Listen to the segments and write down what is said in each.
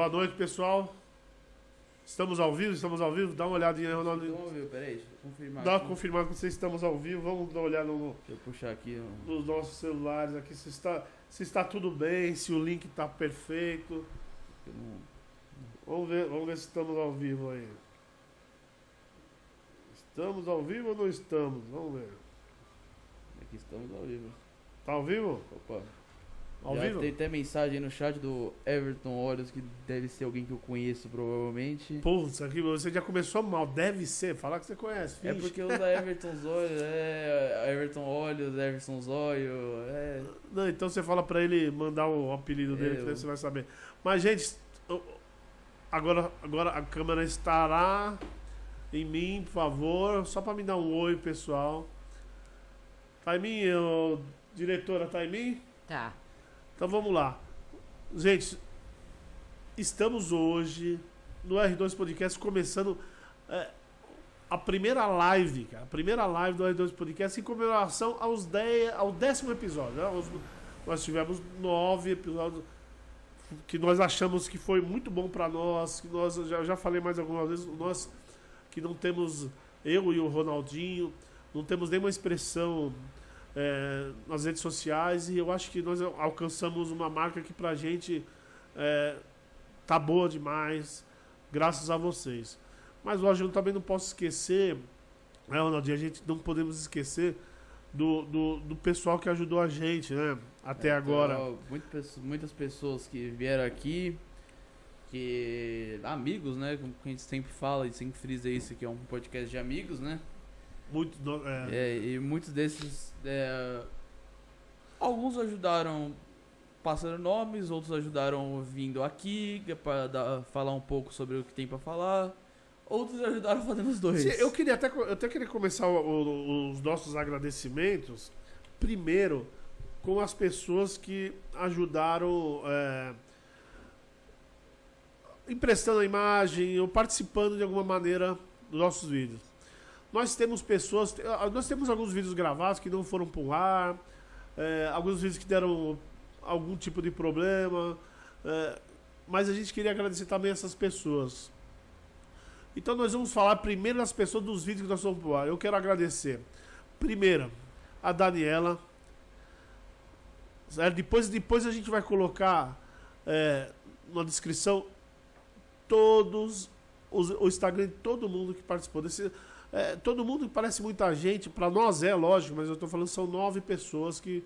Boa noite, pessoal. Estamos ao vivo? Estamos ao vivo? Dá uma olhadinha aí, Ronaldo. Vamos ver, peraí, deixa eu confirmar. Dá uma confirmada que vocês estamos ao vivo. Vamos dar uma olhada no, Deixa eu puxar aqui. nos nossos celulares aqui. Se está, se está tudo bem, se o link está perfeito. Vamos ver, vamos ver se estamos ao vivo aí. Estamos ao vivo ou não estamos? Vamos ver. Aqui estamos ao vivo. Tá ao vivo? Opa. Ao Já vivo? tem até mensagem aí no chat do Everton Olhos, que deve ser alguém que eu conheço provavelmente. Putz, aqui você já começou mal. Deve ser. Falar que você conhece. É finge. porque usa Everton Olhos, é Everton Olhos, Everton Zóio, é. Não, então você fala pra ele mandar o apelido dele, Eu. que daí você vai saber. Mas, gente, eu- agora, agora a câmera estará em mim, por favor. Só pra me dar um oi, pessoal. Tá em mim, ô, diretora, tá em mim? Tá. Então vamos lá. Gente, estamos hoje no R2 Podcast começando é, a primeira live, cara. A primeira live do R2 Podcast em comemoração aos 10, ao décimo episódio. né? Nós tivemos nove episódios que nós achamos que foi muito bom pra nós. Que nós, já, já falei mais algumas vezes, nós que não temos, eu e o Ronaldinho, não temos nenhuma expressão é, nas redes sociais e eu acho que nós alcançamos uma marca que pra gente é, tá boa demais, graças a vocês. Mas hoje eu também não posso esquecer, né, Ronaldinho, a gente não podemos esquecer do, do, do pessoal que ajudou a gente, né? Até Então, agora. muitas pessoas que vieram aqui, que. amigos, né? Como a gente sempre fala e sempre frisa isso, que é um podcast de amigos, né? Muito, é, É, e muitos desses. é, alguns ajudaram passando nomes, outros ajudaram vindo aqui é pra dar- falar um pouco sobre o que tem pra falar. Outros ajudaram fazendo os dois. Sim, eu queria até, eu até queria começar o- o- os nossos agradecimentos primeiro com as pessoas que ajudaram é, emprestando a imagem ou participando de alguma maneira dos nossos vídeos. Nós temos pessoas, ah, nós temos alguns vídeos gravados que não foram pro ar, é, alguns vídeos que deram algum tipo de problema, é, mas a gente queria agradecer também essas pessoas. Então nós vamos falar primeiro das pessoas dos vídeos que nós vamos pro ar. Eu quero agradecer. Primeira, a Daniela. Depois, depois a gente vai colocar é, na descrição todos os, o Instagram de todo mundo que participou desse. É, todo mundo parece muita gente, para nós é lógico, mas eu tô falando são nove pessoas que,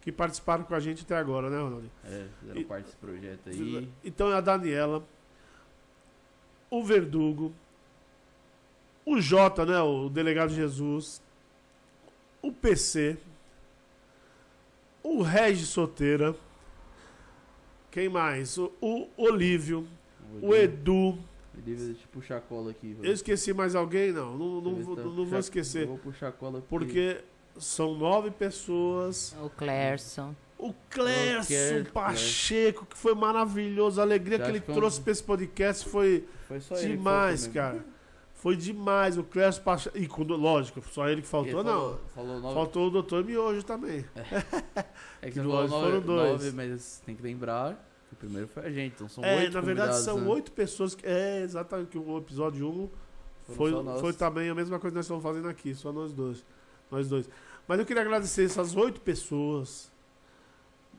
que participaram com a gente até agora, né, Ronaldinho? É, fizeram E- parte desse projeto aí. Então é a Daniela, o Verdugo, o Jota, né, o delegado Jesus, o PC, o Regis Soteira, quem mais? O, o Olívio, o Edu. Deixa eu puxar a cola aqui. Eu esqueci mais alguém? Não, não, não, vou, tá- não vou puxar- esquecer. Vou puxar a cola Porque são nove pessoas. O Clerson. O Clerson Clerson, Pacheco, que foi maravilhoso. A alegria Você que ele que é trouxe pra esse podcast foi Foi que demais, cara. Foi demais. O Clerson Pacheco. E quando, lógico, só ele que faltou, Ele não. Falou, falou nove, Faltou o doutor Miojo também. é que que você falou nove, foram dois. nove, mas tem que lembrar que o primeiro foi a gente, então são é, oito na verdade são né? oito pessoas. Que, é, exatamente. Que o episódio 1 Foram foi, foi também a mesma coisa que nós estamos fazendo aqui, só nós dois. Nós dois. Mas eu queria agradecer essas oito pessoas.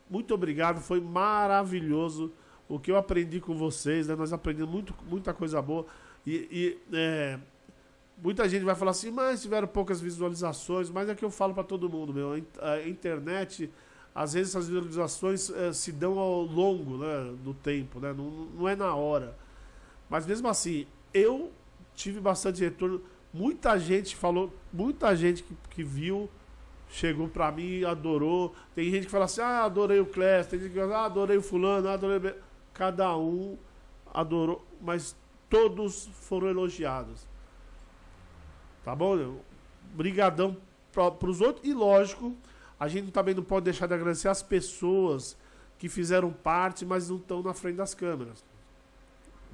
Muito obrigado, foi maravilhoso o que eu aprendi com vocês, né? Nós aprendemos muito, muita coisa boa. E, e, é, muita gente vai falar assim, mas tiveram poucas visualizações, mas é que eu falo para todo mundo, meu. A internet, às vezes essas visualizações eh, se dão ao longo né, do tempo, né? Não, não é na hora. Mas mesmo assim, eu tive bastante retorno. Muita gente falou, muita gente que, que viu, chegou pra mim adorou. Tem gente que fala assim, ah, adorei o Clash, tem gente que fala, ah, adorei o fulano, ah, adorei. o Be-". Cada um adorou, mas todos foram elogiados. Tá bom? Leon? Brigadão pros outros. E lógico, a gente também não pode deixar de agradecer as pessoas que fizeram parte, mas não estão na frente das câmeras.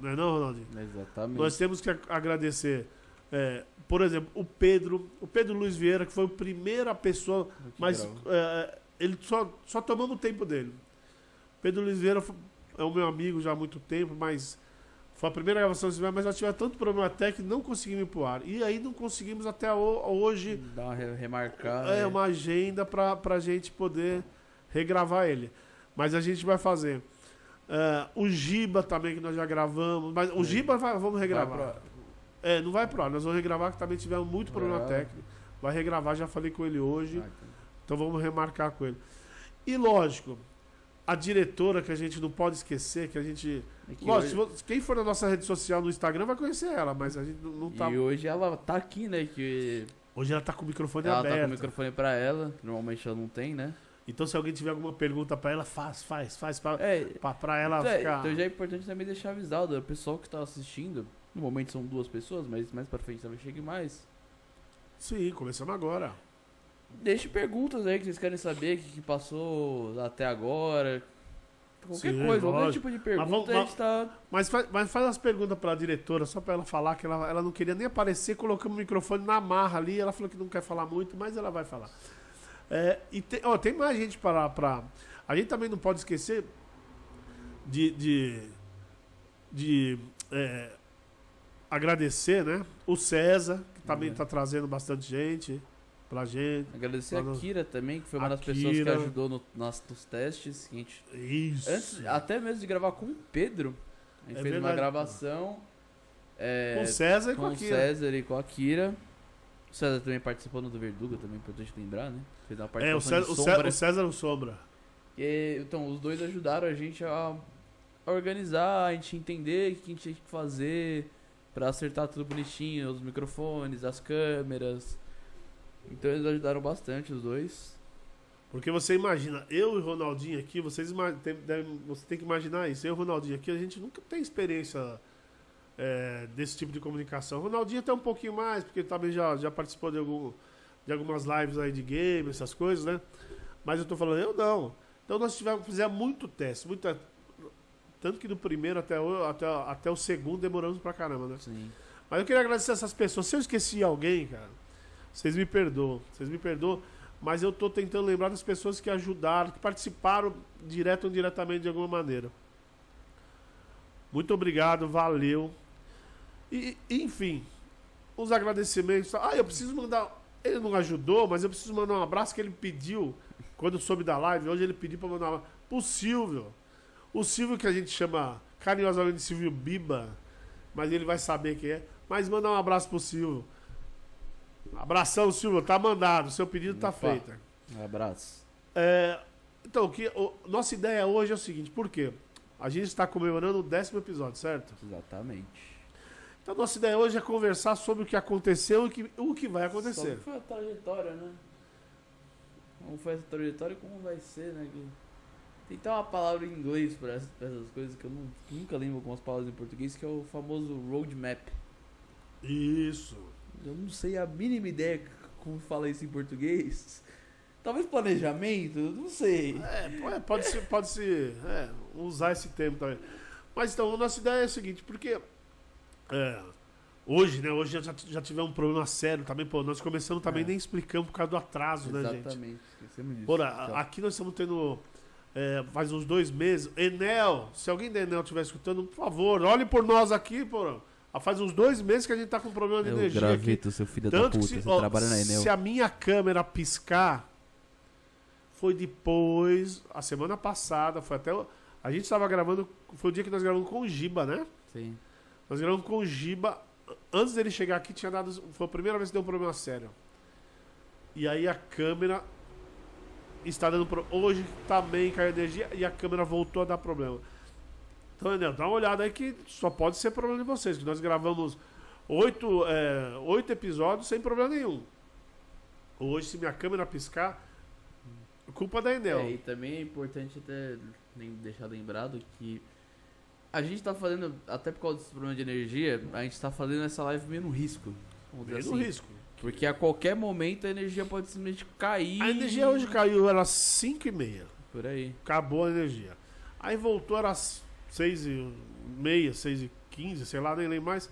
Não é não, Ronaldinho? Exatamente. Nós temos que agradecer, é, por exemplo, o Pedro, o Pedro Luiz Vieira, que foi a primeira pessoa, Que mas grau. é, ele só, só tomamos o tempo dele. Pedro Luiz Vieira, é o meu amigo já há muito tempo, mas foi a primeira gravação que mas já tive tanto problema técnico que não conseguimos ir pro ar. E aí não conseguimos até ho- hoje Dá uma re- remarcar. é, né? uma agenda pra, pra gente poder regravar ele. Mas a gente vai fazer. É, o Giba também, que nós já gravamos. Mas o É. Giba vai- vamos Vai regravar. pra- É, não vai pro ar. Nós vamos regravar, que também tivemos muito problema É. técnico. Vai regravar, já falei com ele hoje. Ah, então. Então vamos remarcar com ele. E lógico, a diretora que a gente não pode esquecer, que a gente. É que Lógico, hoje- quem for na nossa rede social no Instagram vai conhecer ela, mas a gente não, tá. E hoje ela tá aqui, né? Que Hoje ela tá com o microfone ela tá aberto. com o microfone pra ela, normalmente ela não tem, né? Então se alguém tiver alguma pergunta pra ela, faz, faz, faz. Pra, É, pra, pra ela então, é, ficar. então já é importante também deixar avisado, o pessoal que tá assistindo, no momento são duas pessoas, mas mais pra frente talvez chegue mais. Sim, começamos agora. Deixe perguntas aí que vocês querem saber, o que, que passou até agora. Qualquer Sim, coisa, qualquer tipo de pergunta, vamos- a gente tá. Mas faz, mas faz as perguntas pra diretora, só pra ela falar que ela, ela não queria nem aparecer, colocamos o microfone na marra ali. Ela falou que não quer falar muito, mas ela vai falar. É, e tem, ó, tem mais gente para. Pra, a gente também não pode esquecer de. de, de, é, agradecer, né? O César, que também está trazendo bastante gente pra gente. Agradecer a Kira também, que foi uma das pessoas que Kira. ajudou no, nas, nos testes. Que gente, Isso. antes, até mesmo de gravar com o Pedro, a gente É fez uma verdade. gravação. é, com o César e com, com a o Kira. César e com a Kira. O César também participou no do Verduga, também importante lembrar, né? Fez uma É, o participação César, o de César, sombra. o César o Sombra. E, então, os dois ajudaram a gente a a organizar, a gente entender o que a gente tinha que fazer pra acertar tudo bonitinho, os microfones, as câmeras. Então eles ajudaram bastante, os dois. Porque você imagina, eu e o Ronaldinho aqui, vocês tem, devem- você tem que imaginar isso. Eu e o Ronaldinho aqui, a gente nunca tem experiência é, desse tipo de comunicação. O Ronaldinho até um pouquinho mais, porque ele também já, já participou de, algum, de algumas lives aí de game, essas coisas, né? Mas eu tô falando, eu não. Então nós tivemos, fizemos muito teste, muita, tanto que do primeiro até o, até, até o segundo demoramos pra caramba, né? Sim. Mas eu queria agradecer essas pessoas. Se eu esqueci alguém, cara, vocês me perdoam. Vocês me perdoam. Mas eu tô tentando lembrar das pessoas que ajudaram, que participaram direto ou indiretamente de alguma maneira. Muito obrigado, valeu. E, enfim, os agradecimentos. Ah, eu preciso mandar. Ele não ajudou, mas eu preciso mandar um abraço que ele pediu quando soube da live. Hoje ele pediu pra mandar um abraço pro Silvio. O Silvio que a gente chama carinhosamente de Silvio Biba, mas ele vai saber quem é. Mas mandar um abraço pro Silvio. Abração, Silvio, tá mandado. Seu pedido tá Opa. feito. Um abraço. É, então, o que, o- nossa ideia hoje é o seguinte, por quê? A gente está comemorando o décimo episódio, certo? Exatamente. Então, nossa ideia hoje é conversar sobre o que aconteceu e o que, o que vai Sobre acontecer. que foi a trajetória, né? Como foi essa trajetória e como vai ser, né? Tem até uma palavra em inglês pra essas, essas coisas que eu não- nunca lembro algumas palavras em português, que é o famoso roadmap. Isso. Eu não sei a mínima ideia como fala isso em português. Talvez planejamento, não sei. É, pode, pode se, pode se é, usar esse termo também. Mas então, a nossa ideia é o seguinte, porque é, hoje, né? Hoje já, já tivemos um problema sério também, pô. Nós começamos também É. nem explicamos por causa do atraso, né, gente? Exatamente, esquecemos disso. Aqui nós estamos tendo. é, faz uns dois meses. Enel, se alguém da Enel estiver escutando, por favor, olhe por nós aqui, pô. Ah, Faz uns dois meses que a gente tá com problema de o energia aqui. graveto, seu filho da Tanto puta, que se, você ó, trabalha na Enel. se a minha câmera piscar, foi depois, a semana passada, foi até. A gente estava gravando, foi o dia que nós gravamos com o Giba, né? Sim. Nós gravamos com o Giba. Antes dele chegar aqui, tinha dado. Foi a primeira vez que deu um problema sério. E aí a câmera está dando problema. Hoje também caiu energia e a câmera voltou a dar problema. Então, Enel, dá uma olhada aí que só pode ser problema de vocês. Que nós gravamos oito, é, oito episódios sem problema nenhum. Hoje, se minha câmera piscar, culpa da Enel. É, e também é importante até deixar lembrado que a gente tá fazendo, até por causa desse problema de energia, a gente tá fazendo essa live meio no risco. Vamos Meio no assim. risco. Porque a qualquer momento a energia pode simplesmente cair. A energia hoje caiu, era 5 e meia. Por aí. Acabou a energia. Aí voltou, era 6 e meia, 6 e 15, sei lá, nem lembro mais.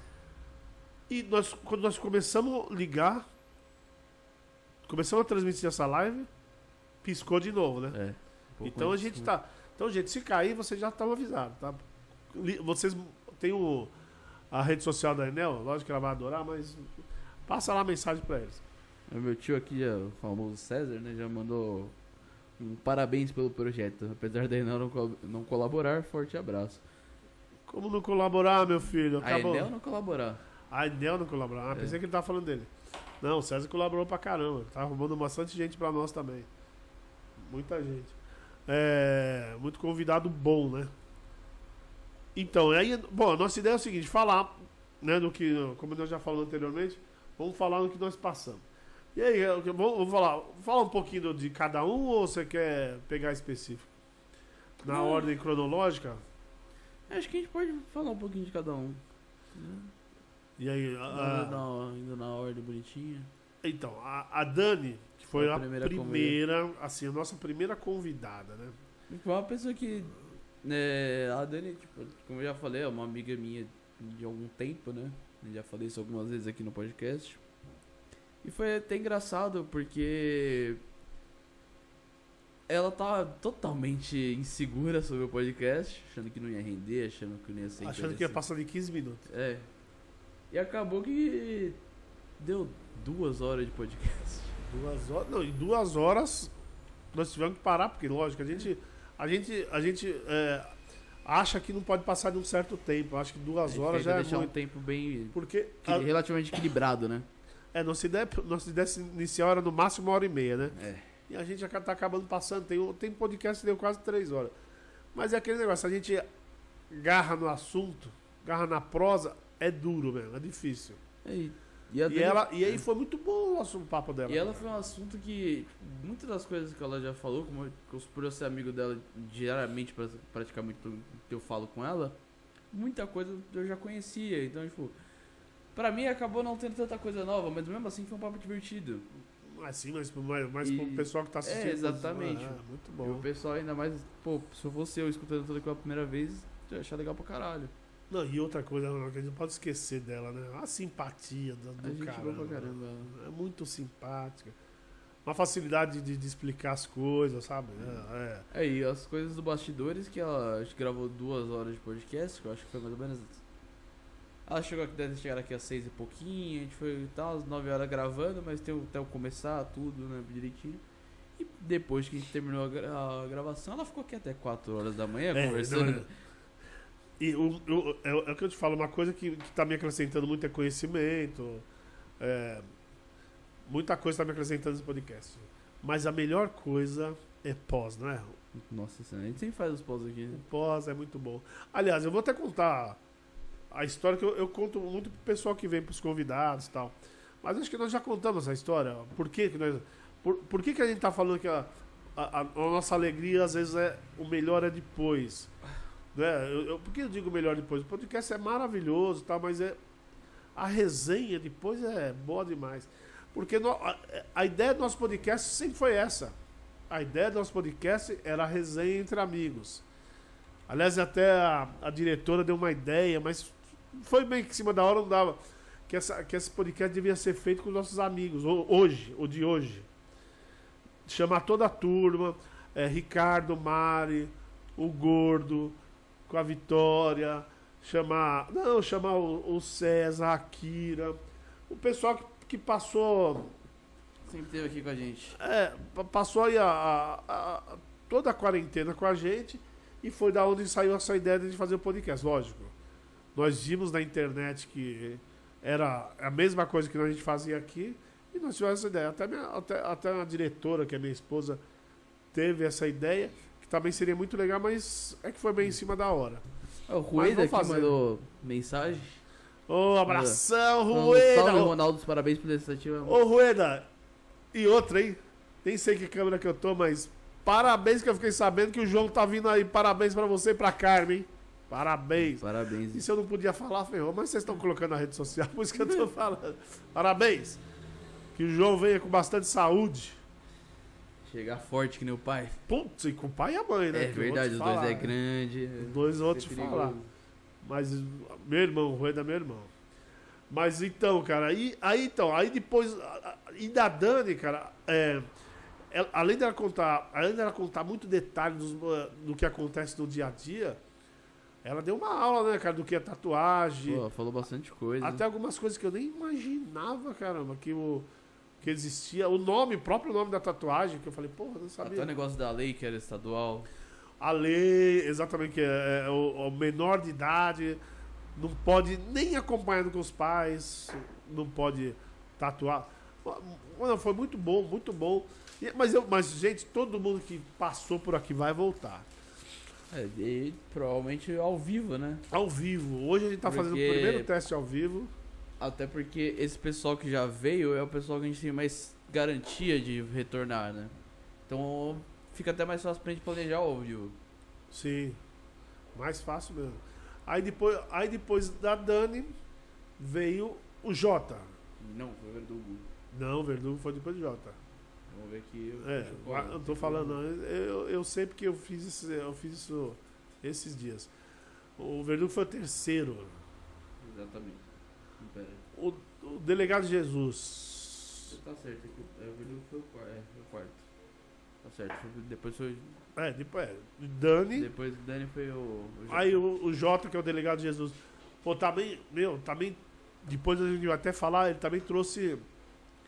E nós, quando nós começamos a ligar, começamos a transmitir essa live, piscou de novo, né? É. um Então a gente do- tá. Então, gente, se cair, vocês já estão avisados, tá? Vocês têm o, a rede social da Enel, lógico que ela vai adorar, mas passa lá a mensagem pra eles. O meu tio aqui, já, o famoso César, né, já mandou parabéns pelo projeto. Apesar Enel não, não colaborar, forte abraço. Como não colaborar, meu filho? A Acabou. Enel não colaborar. A Enel não colaborou. Ah, É. pensei que ele tava falando dele. Não, o César colaborou pra caramba. Tá arrumando bastante gente pra nós também. Muita gente. É, muito convidado bom, né? Então, aí, bom, a nossa ideia é o seguinte, falar, né, do que, como nós já falamos anteriormente, vamos falar do que nós passamos. E aí, eu- eu vou, vou falar, falar um pouquinho de cada um ou você quer pegar específico? Na Não. ordem cronológica? Acho que a gente pode falar um pouquinho de cada um. E aí, a- na, ainda na ordem bonitinha. Então, a, a Dani, que foi A a primeira primeira, assim, a nossa primeira convidada, né? Foi uma pessoa que. né, a Dani, tipo, como eu já falei, é uma amiga minha de algum tempo, né? Eu já falei isso algumas vezes aqui no podcast. E foi até engraçado porque. Ela tá totalmente insegura sobre o podcast, achando que não ia render, achando que não ia ser Achando que ia passar de 15 minutos. É. E acabou que deu duas horas de podcast. Duas horas. Não, em duas horas nós tivemos que parar, porque lógico, a gente. A gente, a gente é, acha que não pode passar de um certo tempo. Acho que duas horas já é deixar um muito. tempo bem. Porque relativamente equilibrado, né? É, nossa, ideia, nossa ideia inicial era no máximo uma hora e meia, né? É. E a gente já tá acabando passando. Tem, um- tem podcast que deu quase três horas. Mas é aquele negócio, a gente garra no assunto, garra na prosa, é duro mesmo, é difícil. E, e, a E, Dani- ela, e aí foi muito bom o nosso papo dela. e ela foi um assunto que muitas das coisas que ela já falou, como eu, por eu ser amigo dela diariamente, pra- praticamente eu falo com ela, muita coisa eu já conhecia. Então, tipo, pra mim acabou não tendo tanta coisa nova, mas mesmo assim foi um papo divertido. Mas sim, mas, mas, mas E- pro pessoal que tá assistindo. É, exatamente. Ah, muito E o bom. pessoal ainda mais, pô, se eu fosse eu escutando tudo pela primeira vez, eu ia achar legal pra caralho. Não, e outra coisa que a gente não pode esquecer dela, né? A simpatia do, A do gente caramba. boa pra caramba. É muito simpática. Uma facilidade de, de explicar as coisas, sabe? É, é. É, e as coisas do bastidores que ela gravou duas horas de podcast, que eu acho que foi mais ou menos. Ela chegou aqui, deve chegar aqui às seis e pouquinho, a gente foi tal, às nove horas gravando, mas tem o- até eu começar tudo, né, direitinho. E depois que a gente terminou a, gra- a gravação, ela ficou aqui até quatro horas da manhã É, conversando. não, E o, o- é, o- é o que eu te falo, uma coisa que, que tá me acrescentando muito é conhecimento. é, muita coisa tá me acrescentando nesse podcast. Mas a melhor coisa é pós, não é? Nossa senhora, a gente sempre faz os pós aqui. O né? pós é muito bom. Aliás, eu vou até contar a história que eu, eu conto muito pro pessoal que vem, pros convidados e tal. Mas acho que nós já contamos essa história. Por que, que nós. Por, por que, que a gente tá falando que a, a, a nossa alegria às vezes é o melhor é depois? Né? Eu, eu- por que eu digo melhor depois? O podcast é maravilhoso, e tal, mas é a resenha depois é boa demais. Porque no- a, a ideia do nosso podcast sempre foi essa. A ideia do nosso podcast era a resenha entre amigos. Aliás, até a, a diretora deu uma ideia, mas foi bem que em cima da hora não dava. Que, essa, que esse podcast devia ser feito com nossos amigos, ho- hoje, o de hoje. Chamar toda a turma, é, Ricardo, Mari, o Gordo, com a Vitória, chamar. Não, chamar o, o César, a Kira, o pessoal que, que passou Sempre teve aqui com a gente. é, pa- passou aí a, a- a- toda a quarentena com a gente e foi da onde saiu essa ideia de fazer o podcast. Lógico, nós vimos na internet que era a mesma coisa que a gente fazia aqui e nós tivemos essa ideia. Até, minha, até, até a diretora, que é minha esposa, teve essa ideia, que também seria muito legal, mas é que foi bem em cima da hora. O Rueda fazer. mandou mensagem. Ô, abração, Falando, Rueda! Salve, Ronaldo, parabéns pela iniciativa. Ô, Rueda, e outra, hein? Nem sei que câmera que eu tô, mas parabéns que eu fiquei sabendo que o João tá vindo aí. Parabéns pra você e pra Carmen, Parabéns. Parabéns. Isso eu não podia falar, ferrou, mas vocês estão colocando na rede social, por isso que eu tô falando. Parabéns. Que o João venha com bastante saúde. Chegar forte que nem o pai. Putz, e com o pai e a mãe, né? É Que verdade, os falar, dois é né? grande. Os dois é te perigoso. falar. Mas meu irmão, o Rueda é meu irmão. Mas então, cara, aí, aí então, aí depois. E da Dani, cara, é, ela- além dela contar, além dela contar muito detalhe dos, eh, do que acontece no dia a dia, ela deu uma aula, né, cara, do que é tatuagem. Pô, falou bastante coisa. Até algumas coisas que eu nem imaginava, caramba, que, o, que existia. O nome, o próprio nome da tatuagem, que eu falei, porra, não Até sabia. o negócio da lei que era estadual. A lei, exatamente, que é, é o, o menor de idade, não pode nem acompanhando com os pais, não pode tatuar. Mano, foi muito bom, muito bom. E- Mas, eu, mas, gente, todo mundo que passou por aqui vai voltar. É, e provavelmente ao vivo, né? Ao vivo. Hoje a gente tá fazendo o Porque- primeiro teste ao vivo. Até porque esse pessoal que já veio é o pessoal que a gente tem mais garantia de retornar, né? Então fica até mais fácil pra gente planejar ao vivo. Sim. Mais fácil mesmo. Aí depois, aí depois da Dani veio o Jota. Não, foi o Verdugo. Não, o Verdugo foi depois do Jota. Vamos ver aqui. É, eu tô falando, eu, eu sei porque eu fiz, esse- eu fiz isso esses dias. O Verdugo foi o terceiro. Exatamente. Pera. O, o delegado Jesus. Tá certo aqui. É, o Verdugo foi o quarto. É, foi o quarto. Tá certo. Depois foi. É, depois é. Dani. Depois Dani foi o. o Aí o, o Jota, que é o delegado Jesus. Pô, também, meu, também. Depois a gente vai até falar, ele também trouxe.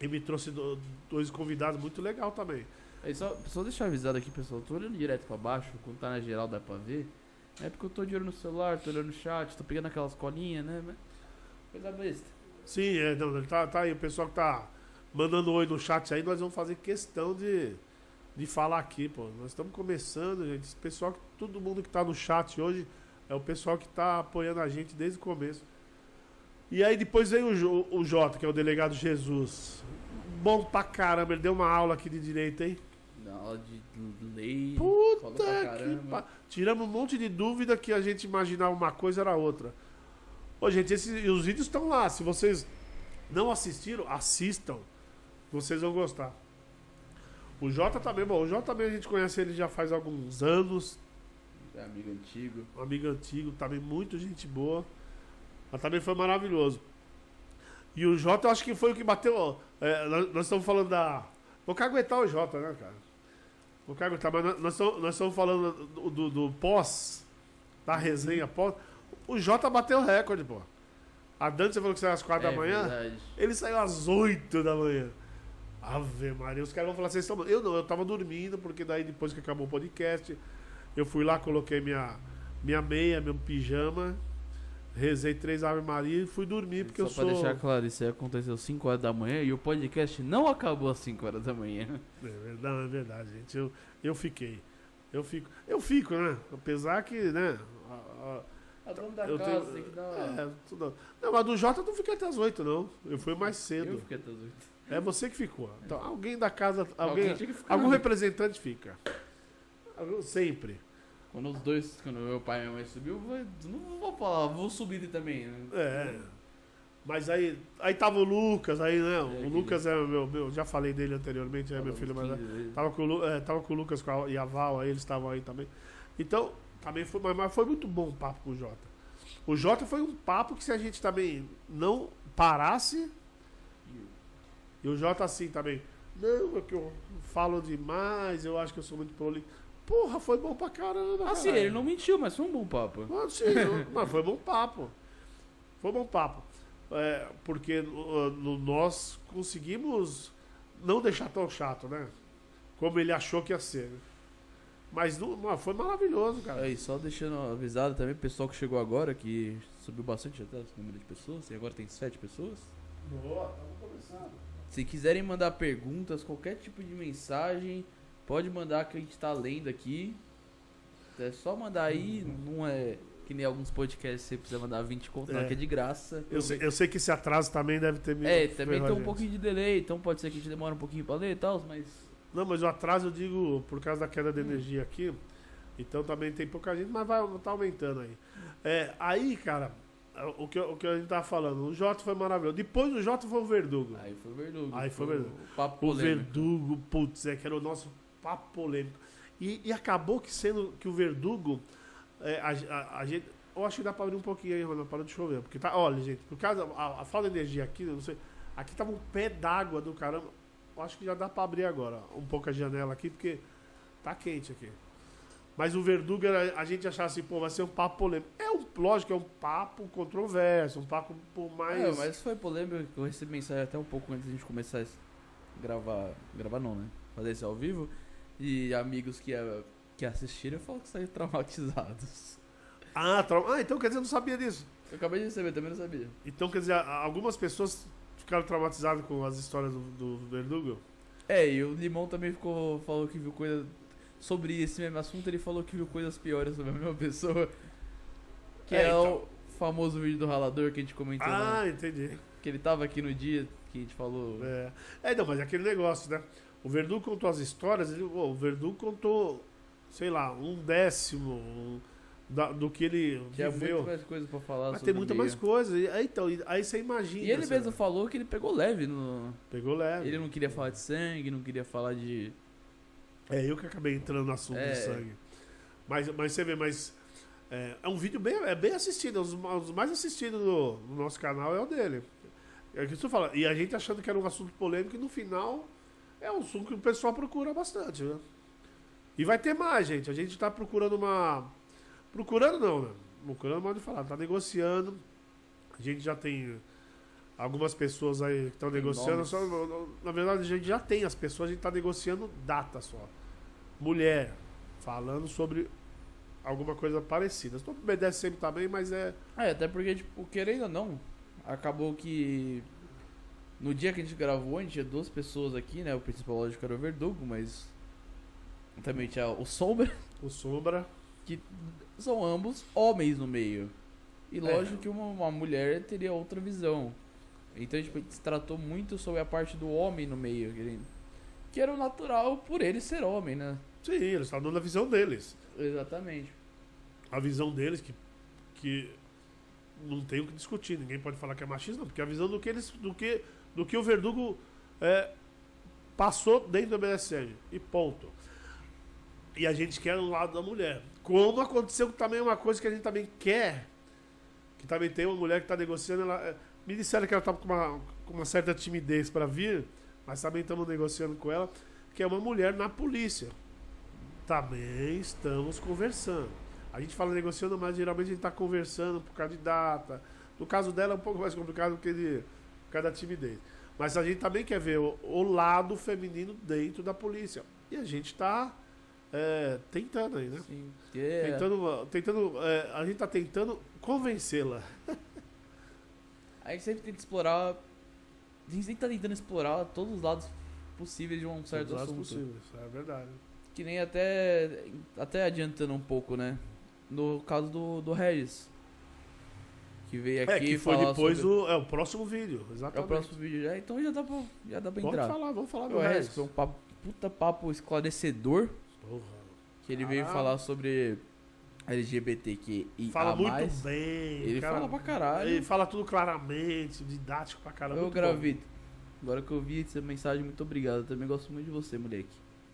Ele me trouxe do- dois convidados muito legal também. Aí só, só deixar avisado aqui, pessoal. Tô olhando direto pra baixo, quando tá na geral dá pra ver. É porque eu tô de olho no celular, tô olhando no chat, tô pegando aquelas colinhas, né? Coisa besta. Sim, é, não, tá, tá aí. O pessoal que tá mandando oi no chat aí, nós vamos fazer questão de, de falar aqui, pô. Nós estamos começando, gente. Esse pessoal, que, todo mundo que tá no chat hoje é o pessoal que tá apoiando a gente desde o começo. E aí depois veio o, Jo- o Jota, que é o delegado Jesus. Bom pra caramba, ele deu uma aula aqui de direito, hein? Aula de lei. Puta que pa... Tiramos um monte de dúvida que a gente imaginava uma coisa era outra. Ô, gente, esses, os vídeos estão lá. Se vocês não assistiram, assistam. Vocês vão gostar. O Jota também, bom, o Jota também a gente conhece ele já faz alguns anos. É amigo antigo. Um amigo antigo, também muito gente boa. Mas também foi maravilhoso. E o Jota, eu acho que foi o que bateu. é, nós, nós estamos falando da. Vou caguetar o Jota, né, cara? Vou caguetar, mas nós- nós estamos, nós estamos falando do, do- do pós, da resenha pós. O Jota bateu o recorde, pô. A Dante, você falou que saiu às 4 é, da manhã. Verdade. Ele saiu às 8 da manhã. Ave Maria, os caras vão falar, vocês estão. Eu não, eu tava dormindo, porque daí depois que acabou o podcast, eu fui lá, coloquei minha, minha meia, meu pijama, rezei três Ave Maria e fui dormir, porque Só eu pra sou. deixar claro, isso aí aconteceu 5 horas da manhã e o podcast não acabou às 5 horas da manhã. É verdade, é verdade, gente. Eu, eu fiquei. Eu fico. Eu fico, né? Apesar que, né? a- A dona da Eu casa tenho- tem que dar. a- é, tudo- Não, mas do Jota eu não fiquei até as 8, não. Eu fui mais Eu cedo. fiquei até as 8. É você que ficou. Então, alguém da casa. Alguém, tinha que ficar. algum representante fica. Sempre. Quando os dois, quando meu pai e minha mãe subiu, eu não vou falar, vou subir também. Né? É. Mas aí, aí tava o Lucas, aí, né? o aquele- Lucas é meu, meu. Já falei dele anteriormente, é meu filho mais velho. 15 vezes. Tava com, o é, tava com o Lucas com a, e a Val, aí eles estavam aí também. Então, também foi, mas, mas foi muito bom o papo com o Jota. O Jota foi um papo que se a gente também não parasse, e o Jota assim também, não, é que eu falo demais, eu acho que eu sou muito prolixo. Porra, foi bom pra caramba. Assim, caralho. ele não mentiu, mas foi um bom papo. Mas, sim, não- mas foi bom papo. Foi bom papo. É, porque no- nós conseguimos não deixar tão chato, né? Como ele achou que ia ser. né? Mas não, foi maravilhoso, cara. Aí, só deixando avisado também, o pessoal que chegou agora, que subiu bastante até o número de pessoas, e agora tem 7 pessoas. Boa, estamos começando. Se quiserem mandar perguntas, qualquer tipo de mensagem, pode mandar que a gente tá lendo aqui. É só mandar aí, não é que nem alguns podcasts você precisa mandar 20 conto, não, É. que é de graça. Eu sei, eu sei que esse atraso também deve ter me. É, também tem um pouquinho de delay, então pode ser que a gente demore um pouquinho pra ler e tal, mas. Não, mas o atraso eu digo por causa da queda de energia aqui. Então também tem pouca gente, mas vai tá aumentando aí. É, aí, cara, o que, o que a gente tava falando, o Jota foi maravilhoso. Depois do Jota foi o Verdugo. Aí foi o Verdugo. Aí foi o Verdugo. O O polêmico. Verdugo, putz, é que era o nosso papo polêmico. E, e acabou que sendo que o Verdugo, é, a, a- a gente. Eu acho que dá pra abrir um pouquinho aí, Ronaldo, para de chover. Porque tá. Olha, gente, por causa. A, a falta de energia aqui, não sei. Aqui tava um pé d'água do caramba. eu acho que já dá pra abrir agora um pouco a janela aqui, porque tá quente aqui. Mas o Verdugo, a gente achava assim, pô, vai ser um papo polêmico. É um, lógico, é um papo controverso, um papo por mais. É, mas foi polêmico eu recebi mensagem até um pouco antes de a gente começar a gravar. Gravar não, né? Fazer isso ao vivo. E amigos que, eh, que assistiram falaram que saíram traumatizados. Ah, ah, então quer dizer, eu não sabia disso. Eu acabei de receber, também não sabia. Então quer dizer, algumas pessoas ficaram traumatizadas com as histórias do, do Verdugo? É, e o Limão também ficou, falou que viu coisa. Sobre esse mesmo assunto, ele falou que viu coisas piores sobre a mesma pessoa. Que É, é, então. o famoso vídeo do ralador que a gente comentou. Ah, entendi. Que ele tava aqui no dia que a gente falou. É, é não, mas é aquele negócio, né? O Verdugo contou as histórias, ele, o Verdugo contou, sei lá, um décimo um, da- do que ele Tinha viveu. muito mais coisa pra falar Mas sobre tem muita meio. mais coisa. E- Aí, então, aí você imagina. E ele mesmo falou que ele pegou leve no. Pegou leve. Ele não queria falar de sangue, não queria falar de. É eu que acabei entrando no assunto É. do sangue. Mas, mas você vê, mas. É, é um vídeo bem, é bem assistido. Dos, um dos mais assistidos do, no nosso canal é o dele. É o que você fala. E a gente achando que era um assunto polêmico e no final é um assunto que o pessoal procura bastante, né? E vai ter mais, gente. A gente tá procurando uma. Procurando não, né? Procurando modo de falar. Tá negociando. A gente já tem algumas pessoas aí que estão negociando. Só, na verdade, a gente já tem as pessoas, a gente tá negociando data só. Mulher, falando sobre alguma coisa parecida. Estou BDSM também, mas é. É, até porque, tipo, querendo ou não, acabou que. No dia que a gente gravou, a gente tinha duas pessoas aqui, né? O principal, lógico, era o Verdugo, mas. Também tinha o Sombra, O Sombra. que são ambos homens no meio. E É. lógico que uma, uma mulher teria outra visão. Então, tipo, a gente se tratou muito sobre a parte do homem no meio. Que, era o natural por ele ser homem, né? Sim, eles estão dando a visão deles. Exatamente. A visão deles que. que não tem o que discutir. Ninguém pode falar que é machismo, não, porque a visão do que eles. do que, do que o Verdugo é, passou dentro do BDSM. E ponto. E a gente quer o lado da mulher. Como aconteceu também uma coisa que a gente também quer. Que também tem uma mulher que está negociando. Ela, é, me disseram que ela estava com uma, com uma certa timidez para vir, mas também estamos negociando com ela, que é uma mulher na polícia. Também estamos conversando. A gente fala negociando, mas geralmente a gente está conversando por causa de data. No caso dela é um pouco mais complicado porque de, por causa da timidez. Mas a gente também quer ver o, o lado feminino dentro da polícia. E a gente está tentando aí, né? Sim. que é- Tentando, tentando, é, a gente está tentando convencê-la. A gente sempre tenta explorar. A gente sempre tá tentando explorar todos os lados possíveis de um certo Todos os assunto. possíveis, é verdade. Que nem até. Até adiantando um pouco, né? No caso do, do Regis. Que veio aqui É, que foi depois sobre... o, é, o próximo vídeo, É exatamente. o próximo vídeo já, então já dá pra, já dá pra Pode entrar. falar, vamos falar do O Regis Regis. foi um papo, puta papo esclarecedor. Porra. Que ele veio Caralho. falar sobre LGBTQIA+. Fala muito bem. Ele cara, fala pra caralho. Ele fala tudo claramente, didático pra caramba. Eu gravei. Agora que eu vi essa mensagem, muito obrigado. Eu também gosto muito de você, moleque.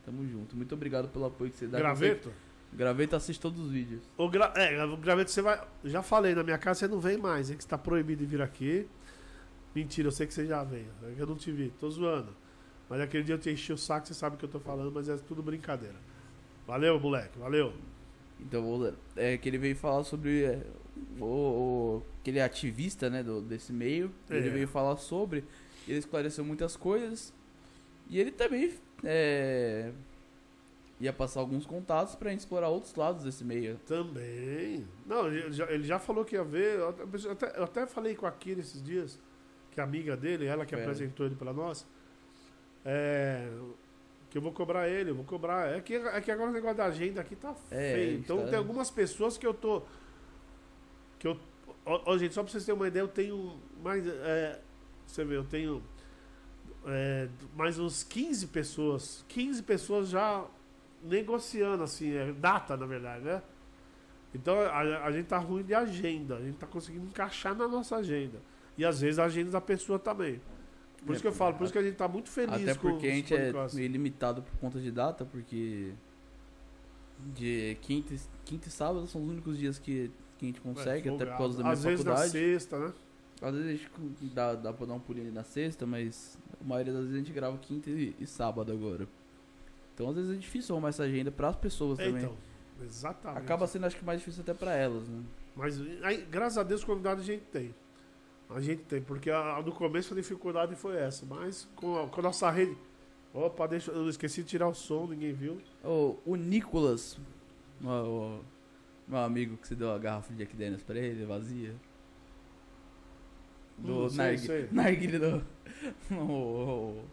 Tamo junto. Muito obrigado pelo apoio que você dá. Graveto? Graveto assiste todos os vídeos. O gra... É, o graveto você vai. Já falei, na minha casa você não vem mais, hein? Que você tá proibido de vir aqui. Mentira, eu sei que você já veio. É eu não te vi, tô zoando. Mas aquele dia eu te enchi o saco, você sabe o que eu tô falando, mas é tudo brincadeira. Valeu, moleque, valeu. Então, vou- é que ele veio falar sobre é, o, o- aquele ativista, né, do, desse meio. Ele É. veio falar sobre, ele esclareceu muitas coisas. E ele também é, ia passar alguns contatos pra gente explorar outros lados desse meio. Também. Não, ele já, ele já falou que ia ver. Eu até- eu até, falei com a Kira esses dias, que é amiga dele, ela que apresentou ele pra nós. É, que eu vou cobrar ele, eu vou cobrar. É que, é que agora o negócio da agenda aqui tá É, feio. Então tá- tem algumas pessoas que eu tô. Que eu. Ó, ó, gente, só pra vocês terem uma ideia, eu tenho mais. é, você vê, eu tenho. é, mais uns 15 pessoas. 15 pessoas já negociando, assim, é, data, na verdade, né? Então a, a gente tá ruim de agenda, a gente tá conseguindo encaixar na nossa agenda. E às vezes a agenda da pessoa também. Por É, isso que eu falo, por isso que a gente tá muito feliz Até porque a gente é meio limitado por conta de data, porque de quinta, e- quinta e sábado são os únicos dias que, que a gente consegue, É, até por causa da minha Às vezes na faculdade. sexta, né? Às vezes a gente dá, dá pra dar um pulinho ali na sexta, mas a maioria das vezes a gente grava quinta e, e sábado agora. Então às vezes é difícil arrumar essa agenda pras pessoas É, também. então, exatamente. Acaba sendo acho que mais difícil até pra elas, né? Mas aí, graças a Deus, convidado a gente tem. A gente tem, porque a, no começo a dificuldade foi essa. Mas com a, com a nossa rede. Opa, deixa, eu esqueci de tirar o som, ninguém viu. Ô, o Nicolas, o- meu amigo que você deu a garrafa de Jack Daniels pra ele, vazia. Do Hum, sei, narg- sei. narguilé do. o- o-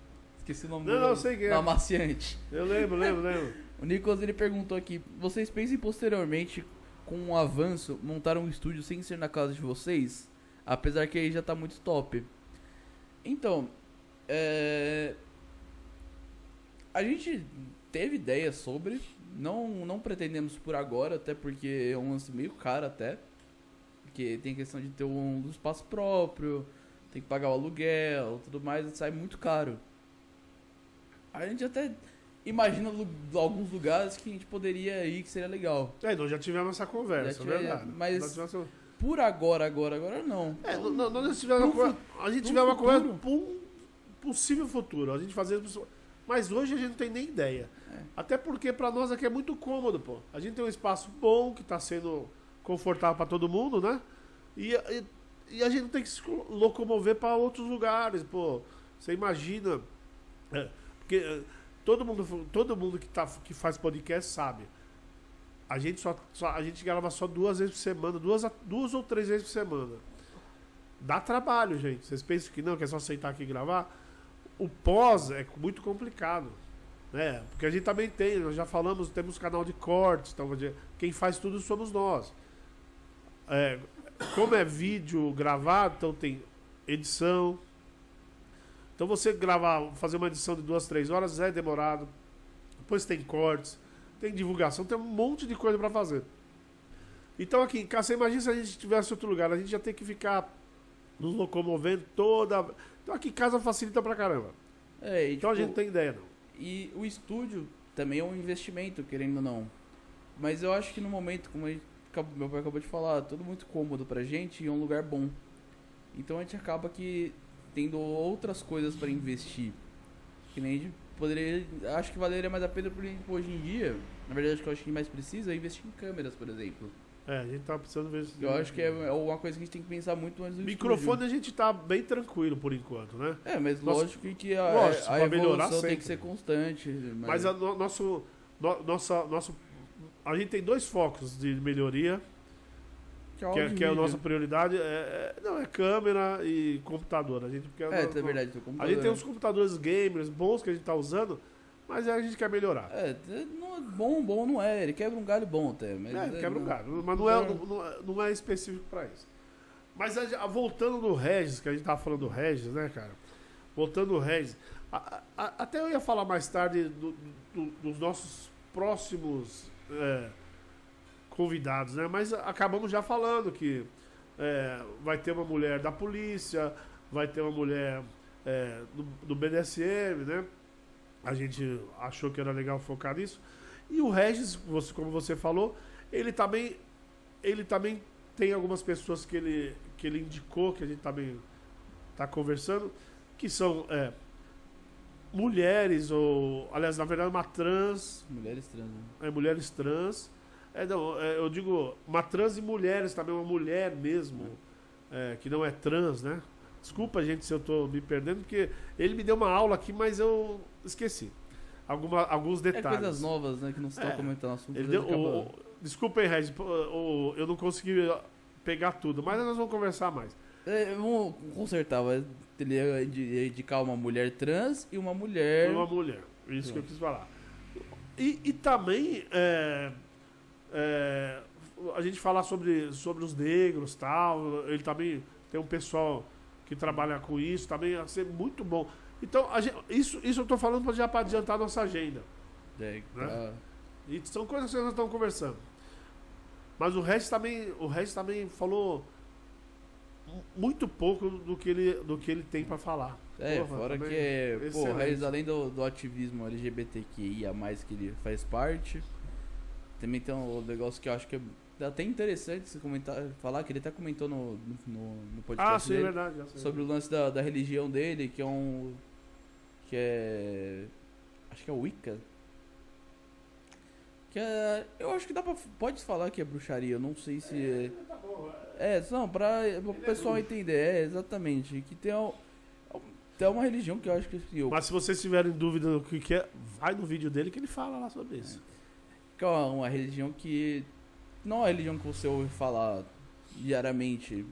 esqueci o nome Não, do. não, sei quem é. do amaciante. Eu lembro, lembro, lembro. O Nicolas ele perguntou aqui: vocês pensam em posteriormente, com um avanço, montar um estúdio sem ser na casa de vocês? Apesar que aí já tá muito top. Então, é... a gente teve ideia sobre, não, não pretendemos por agora, até porque é um lance meio caro até. Porque tem questão de ter um espaço próprio, tem que pagar o aluguel, tudo mais, sai muito caro. A gente até imagina alguns lugares que a gente poderia ir que seria legal. É, nós já tivemos essa conversa, tive- é verdade. mas- essa- Por agora, agora, agora não. É, n- nós tivemos uma conversa. A gente tivemos uma conversa para um possível futuro. A gente fazer. Mas hoje a gente não tem nem ideia. É. Até porque para nós aqui é muito cômodo, pô. A gente tem um espaço bom que tá sendo confortável para todo mundo, né? E, e, e a gente não tem que se locomover para outros lugares, pô. Você imagina. é, porque é, todo mundo, todo mundo que, tá, que faz podcast sabe. A gente só, só- a gente grava só duas vezes por semana, duas, duas ou três vezes por semana. Dá trabalho, gente. Vocês pensam que não, que é só sentar aqui gravar? O pós é muito complicado. Né? Porque a gente também tem, nós já falamos, temos canal de cortes, então quem faz tudo somos nós. É, como é vídeo gravado, então tem edição. Então você gravar, fazer uma edição de duas, três horas é demorado. Depois tem cortes, tem divulgação, tem um monte de coisa para fazer. Então aqui em casa, você imagina se a gente tivesse outro lugar, a gente já tem que ficar nos locomovendo toda. Então aqui em casa facilita pra caramba. É, e, Então a tipo, gente não tem ideia, não. E o estúdio também é um investimento, querendo ou não. Mas eu acho que no momento, como a gente meu pai acabou de falar, tudo muito cômodo pra gente e é um lugar bom. Então a gente acaba que tendo outras coisas pra investir. Que nem a gente poderia. Acho que valeria mais a pena por hoje em dia. Na verdade, acho que eu acho que mais precisa é investir em câmeras, por exemplo. É, a gente tá precisando ver se. Eu acho que é uma coisa que a gente tem que pensar muito antes do Microfone a gente tá bem tranquilo por enquanto, né? estúdio. É, mas Nossa, lógico que a, lógico, a evolução tem sempre. que ser constante. Mas a, no- nosso, no- nossa, nosso. A gente tem dois focos de melhoria, que é, áudio e que é a nossa prioridade. É, é- não, é câmera e computador. A gente, porque É, nós- é verdade, A gente tem uns computadores gamers bons que a gente tá usando, mas a gente quer melhorar. É, não é bom, bom não é. Ele quebra um galho bom até. Mas É, é, quebra um não- galho. Mas não é, não, não é- é específico pra isso. Mas a- a- voltando no Regis, que a gente tava falando do Regis, né, cara? Voltando no Regis. a- a- até eu ia falar mais tarde do- do- dos nossos próximos é, convidados, né? Mas acabamos já falando que é, vai ter uma mulher da polícia, vai ter uma mulher é, do, do BDSM, né? A gente achou que era legal focar nisso. E o Regis, você, como você falou, ele também, ele também tem algumas pessoas que ele, que ele indicou, que a gente também está conversando, que são é, mulheres, ou, aliás, na verdade, uma trans, Mulheres trans. né? é, mulheres trans. É, não, é, eu digo uma trans e mulheres também, uma mulher mesmo, é, que não é trans, né? Desculpa, gente, se eu tô me perdendo, porque ele me deu uma aula aqui, mas eu esqueci. Alguma, alguns É detalhes. coisas novas, né? Que não se É. estão comentando assunto. Ele deu, o, o- desculpa aí, Regis, o- eu não consegui pegar tudo, mas nós vamos conversar mais. É, vamos consertar. Vai, ele ia indi- ia indicar uma mulher trans e uma mulher. Uma mulher, isso que eu quis falar. E, e também é, é, a gente falar sobre, sobre os negros tal. Ele também tem um pessoal que trabalha com isso, também ia ser muito bom. Então, a gente- isso, isso eu tô falando pra- já para adiantar a nossa agenda. É, Né? pra- E são coisas que nós estamos conversando. Mas o Regis também, o Regis também falou mu- muito pouco do que ele, do que ele tem para falar. É, Porra, fora que é. Pô, excelente. Reis, além do, do ativismo LGBTQIA, que ele faz parte, também tem um negócio que eu acho que é é até interessante você comentar, falar que ele até comentou no, no, no podcast Ah, sim, é dele verdade. sobre o lance da, da religião dele, que é um. que é. acho que é Wicca. Que é. Eu acho que dá pra. Pode falar que é bruxaria, eu não sei se. É, Tá bom, é não, pra o pessoal bruxo. entender, é, exatamente. Que tem, um, tem uma religião que eu acho que eu, Mas se vocês tiverem dúvida do que que é, vai no vídeo dele que ele fala lá sobre isso. Que é uma religião que. Não é uma religião que você ouve falar diariamente,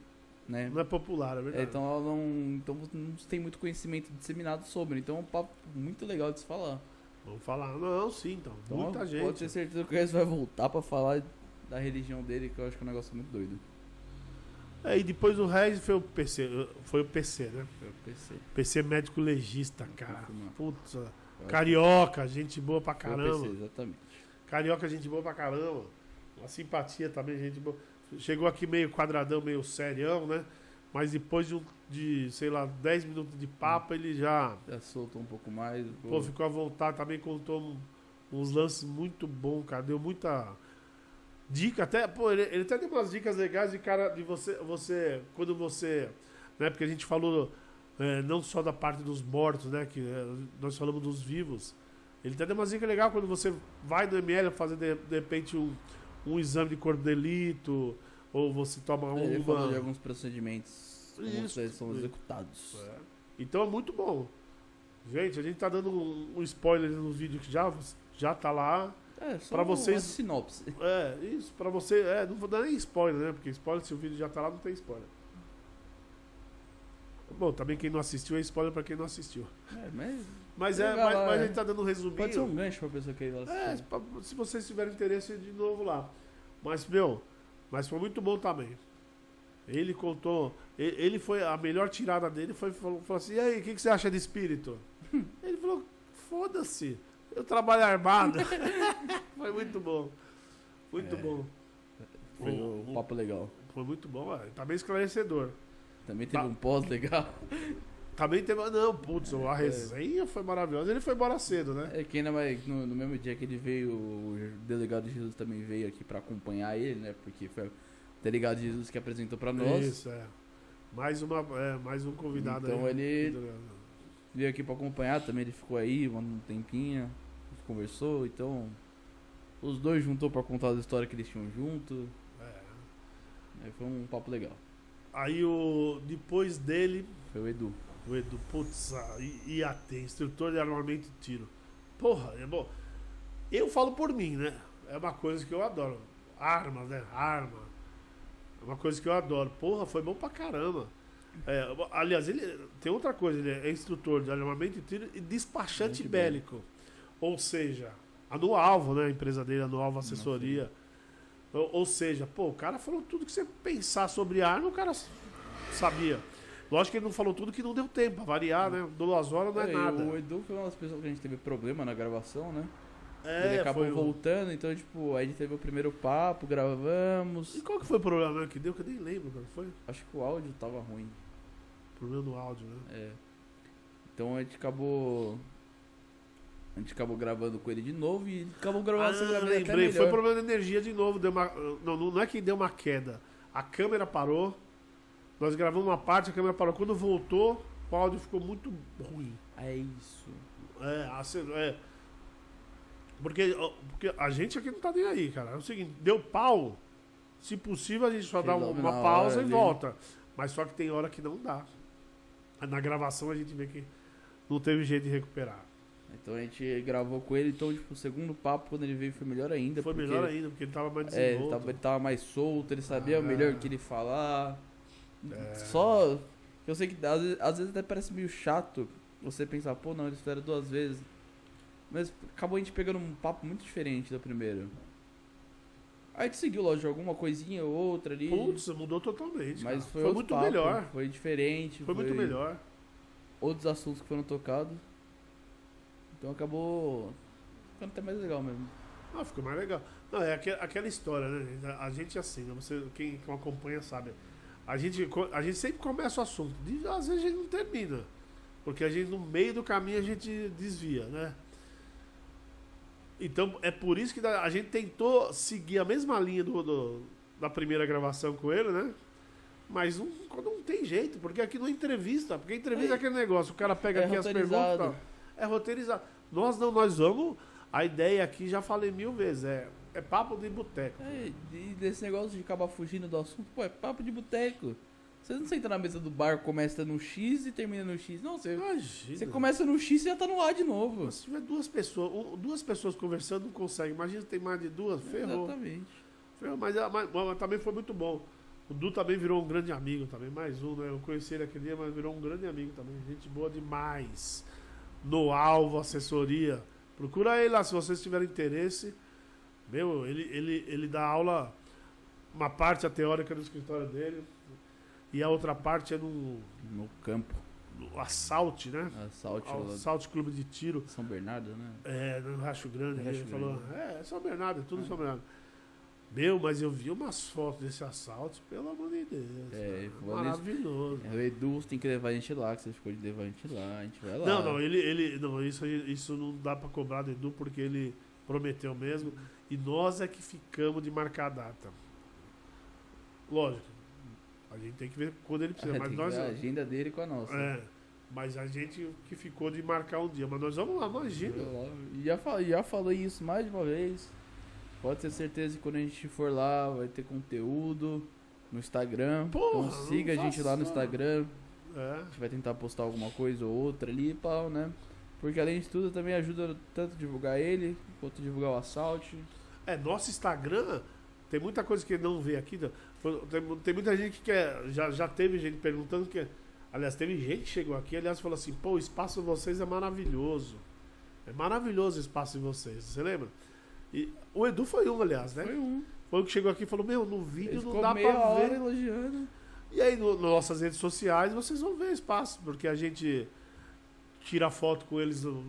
né? Não é popular, é É, verdade. então ela não. Então não tem muito conhecimento disseminado sobre. Então é um papo muito legal de se falar. Vamos falar. Não, sim, então. Então, Muita Pode gente. ter certeza que o vai voltar pra falar da religião dele, que eu acho que é um negócio muito doido. É, e depois do Regis foi o PC. Foi o PC, né? Eu pensei. PC médico legista, cara. Putz, carioca, gente boa pra que foi o PC, caramba. exatamente. Carioca, gente boa pra caramba. Uma simpatia também, gente boa. Chegou aqui meio quadradão, meio serião, né? Mas depois de, um- de sei lá, 10 minutos de papo, ele já Já soltou um pouco mais. pô, ficou à vontade. Também contou um- uns lances muito bons, cara. Deu muita dica. Até, pô, ele, ele até deu umas dicas legais de cara, de você, você quando você, né? Porque a gente falou é, não só da parte dos mortos, né? Que é, nós falamos dos vivos. Ele até deu umas dicas legais quando você vai no ML fazer de, de repente um, um exame de corpo de delito, ou você toma Ele uma. falou de alguns procedimentos Isso, eles são executados. É. Então é muito bom. Gente, a gente tá dando um, um spoiler no vídeo que já, já tá lá. É, só Pra uma vocês- sinopse. É, isso, pra você. É, não vou dar nem spoiler, né? Porque spoiler, se o vídeo já tá lá, não tem spoiler. Bom, também quem não assistiu é spoiler pra quem não assistiu. É, mas Mas é, mas, mas é. a gente tá dando um resuminho. pode ser um gancho pra pessoa que ir lá É, assistir. pra- se vocês tiverem interesse de novo lá. Mas, meu, mas foi muito bom também. Ele contou. Ele foi. A melhor tirada dele foi falou, falou assim: e aí, o que, que você acha de espírito? Ele falou: foda-se, eu trabalho armado. foi muito bom. Muito É. bom. Foi o- um papo legal. Foi muito bom, é, tá bem esclarecedor. Também teve Tá. um pós legal. Também teve. Não, putz, a resenha foi maravilhosa. Ele foi embora cedo, né? É que ainda mais no, no mesmo dia que ele veio, o delegado Jesus também veio aqui pra acompanhar ele, né? Porque foi o delegado Jesus que apresentou pra nós. Isso, é. Mais, uma, é, mais um convidado Então aí. ele- Veio aqui pra acompanhar também, ele ficou aí um tempinho, conversou, então os dois juntou pra contar as histórias que eles tinham junto. É. Aí foi um papo legal. Aí o. Depois dele, Foi o Edu. O Edu, putz, ah, IAT, instrutor de armamento e tiro. Porra, é bom. Eu falo por mim, né? É uma coisa que eu adoro. Arma, né? Arma. É uma coisa que eu adoro. Porra, foi bom pra caramba. É, aliás, ele tem outra coisa, ele é instrutor de armamento e tiro e despachante Muito bélico. Ou seja, a no alvo, né? A empresa dele, a no alvo assessoria. Ou, ou seja, pô, o cara falou tudo que você pensar sobre arma, o cara sabia. Lógico que ele não falou tudo que não deu tempo, pra variar, né? Duas horas não é, É, nada. O Edu foi uma das pessoas que a gente teve problema na gravação, né? É, ele acabou voltando, então, tipo, aí a gente teve o primeiro papo, gravamos. E qual que foi o problema que deu? Que eu nem lembro que foi. Acho que o áudio tava ruim. Problema no áudio, né? É. Então a gente acabou. A gente acabou gravando com ele de novo e acabou gravando essa Ah, até lembrei. Foi problema de energia de novo. Deu uma, não, não é que deu uma queda. A câmera parou. Nós gravamos uma parte, a câmera parou. Quando voltou, o áudio ficou muito ruim. É isso. É, assim, é. Porque, porque a gente aqui não tá nem aí, cara. É o seguinte, deu pau. Se possível, a gente só dá uma na pausa e ali. volta. Mas só que tem hora que não dá. Na gravação a gente vê que não teve jeito de recuperar. Então a gente gravou com ele, então, tipo, o segundo papo, quando ele veio, foi melhor ainda. Foi porque melhor ainda, porque ele tava mais É, ele desenvolto. tava, ele tava mais solto, ele sabia Ah. melhor o que ele falar. É. Só. Eu sei que às vezes, às vezes até parece meio chato você pensar, pô, não, eles fizeram duas vezes. Mas acabou a gente pegando um papo muito diferente do primeiro. Aí a gente seguiu, lógico, alguma coisinha ou outra ali. Putz, mudou totalmente. mas cara. foi, foi muito papo, melhor. Foi diferente. Foi muito melhor. Outros assuntos que foram tocados. Então acabou ficando até mais legal mesmo. Ah, ficou mais legal. Não, é aque- aquela história, né? A gente assim, né? Você, quem acompanha sabe. A gente, a gente sempre começa o assunto. Às vezes a gente não termina. Porque a gente, no meio do caminho, a gente desvia, né? Então, é por isso que a gente tentou seguir a mesma linha do, do, da primeira gravação com ele, né? Mas não, não tem jeito, porque aqui não é entrevista. Porque entrevista é, aquele negócio, o cara pega É aqui as perguntas. É roteirizado. Nós não, nós vamos. A ideia aqui, já falei mil vezes, é, é papo de boteco. É, e desse negócio de acabar fugindo do assunto, pô, é papo de boteco. Você não senta na mesa do bar, começa no X e termina no X. Não, você, Imagina. você começa no X e já tá no A de novo. Se tiver duas pessoas, duas pessoas conversando, não consegue. Imagina se tem mais de duas, ferrou. Exatamente. ferrou. Mas, ah, mas- mas também foi muito bom. O Du também virou um grande amigo também, mais um, né? Eu conheci ele aquele dia, mas virou um grande amigo também. Gente boa demais. No Alvo Assessoria. Procura ele lá se vocês tiverem interesse. Meu, ele, ele, ele dá aula, uma parte a teórica no escritório dele, e a outra parte é no, No campo. no Assault, né? Assalte lá Assault Clube de Tiro. São Bernardo, né? É, no Racho Grande, Racho ele Grande. falou. É, São Bernardo, é tudo Ah. São Bernardo. Meu, mas eu vi umas fotos desse assalto, pelo amor de Deus. É, maravilhoso. É, o Edu tem que levar a gente lá, que você ficou de levar a gente lá, a gente vai lá. Não, não, ele, ele, não, isso, isso não dá pra cobrar do Edu porque ele prometeu mesmo. E nós é que ficamos de marcar a data. Lógico, a gente tem que ver quando ele precisa, mas Tem que nós. a agenda dele com a nossa. É, mas a gente que ficou de marcar um dia. Mas nós vamos lá, imagina. Já, já falei isso mais de uma vez. Pode ter certeza que quando a gente for lá, vai ter conteúdo no Instagram. Porra, então siga a gente lá no Instagram. É. A gente vai tentar postar alguma coisa ou outra ali e pau, né? Porque além de tudo também ajuda tanto divulgar ele, quanto divulgar o assalto. É, nosso Instagram tem muita coisa que não vê aqui. né? Tem, tem muita gente que quer. Já, já teve gente perguntando que. Aliás, teve gente que chegou aqui, aliás, falou assim, pô, o espaço de vocês é maravilhoso. É maravilhoso o espaço de vocês, você lembra? E o Edu foi um, aliás, né? Foi um. Foi o que chegou aqui e falou, meu, no vídeo não dá pra ver. elogiando. E aí, no, nas nossas redes sociais, vocês vão ver espaço, porque a gente tira foto com eles no,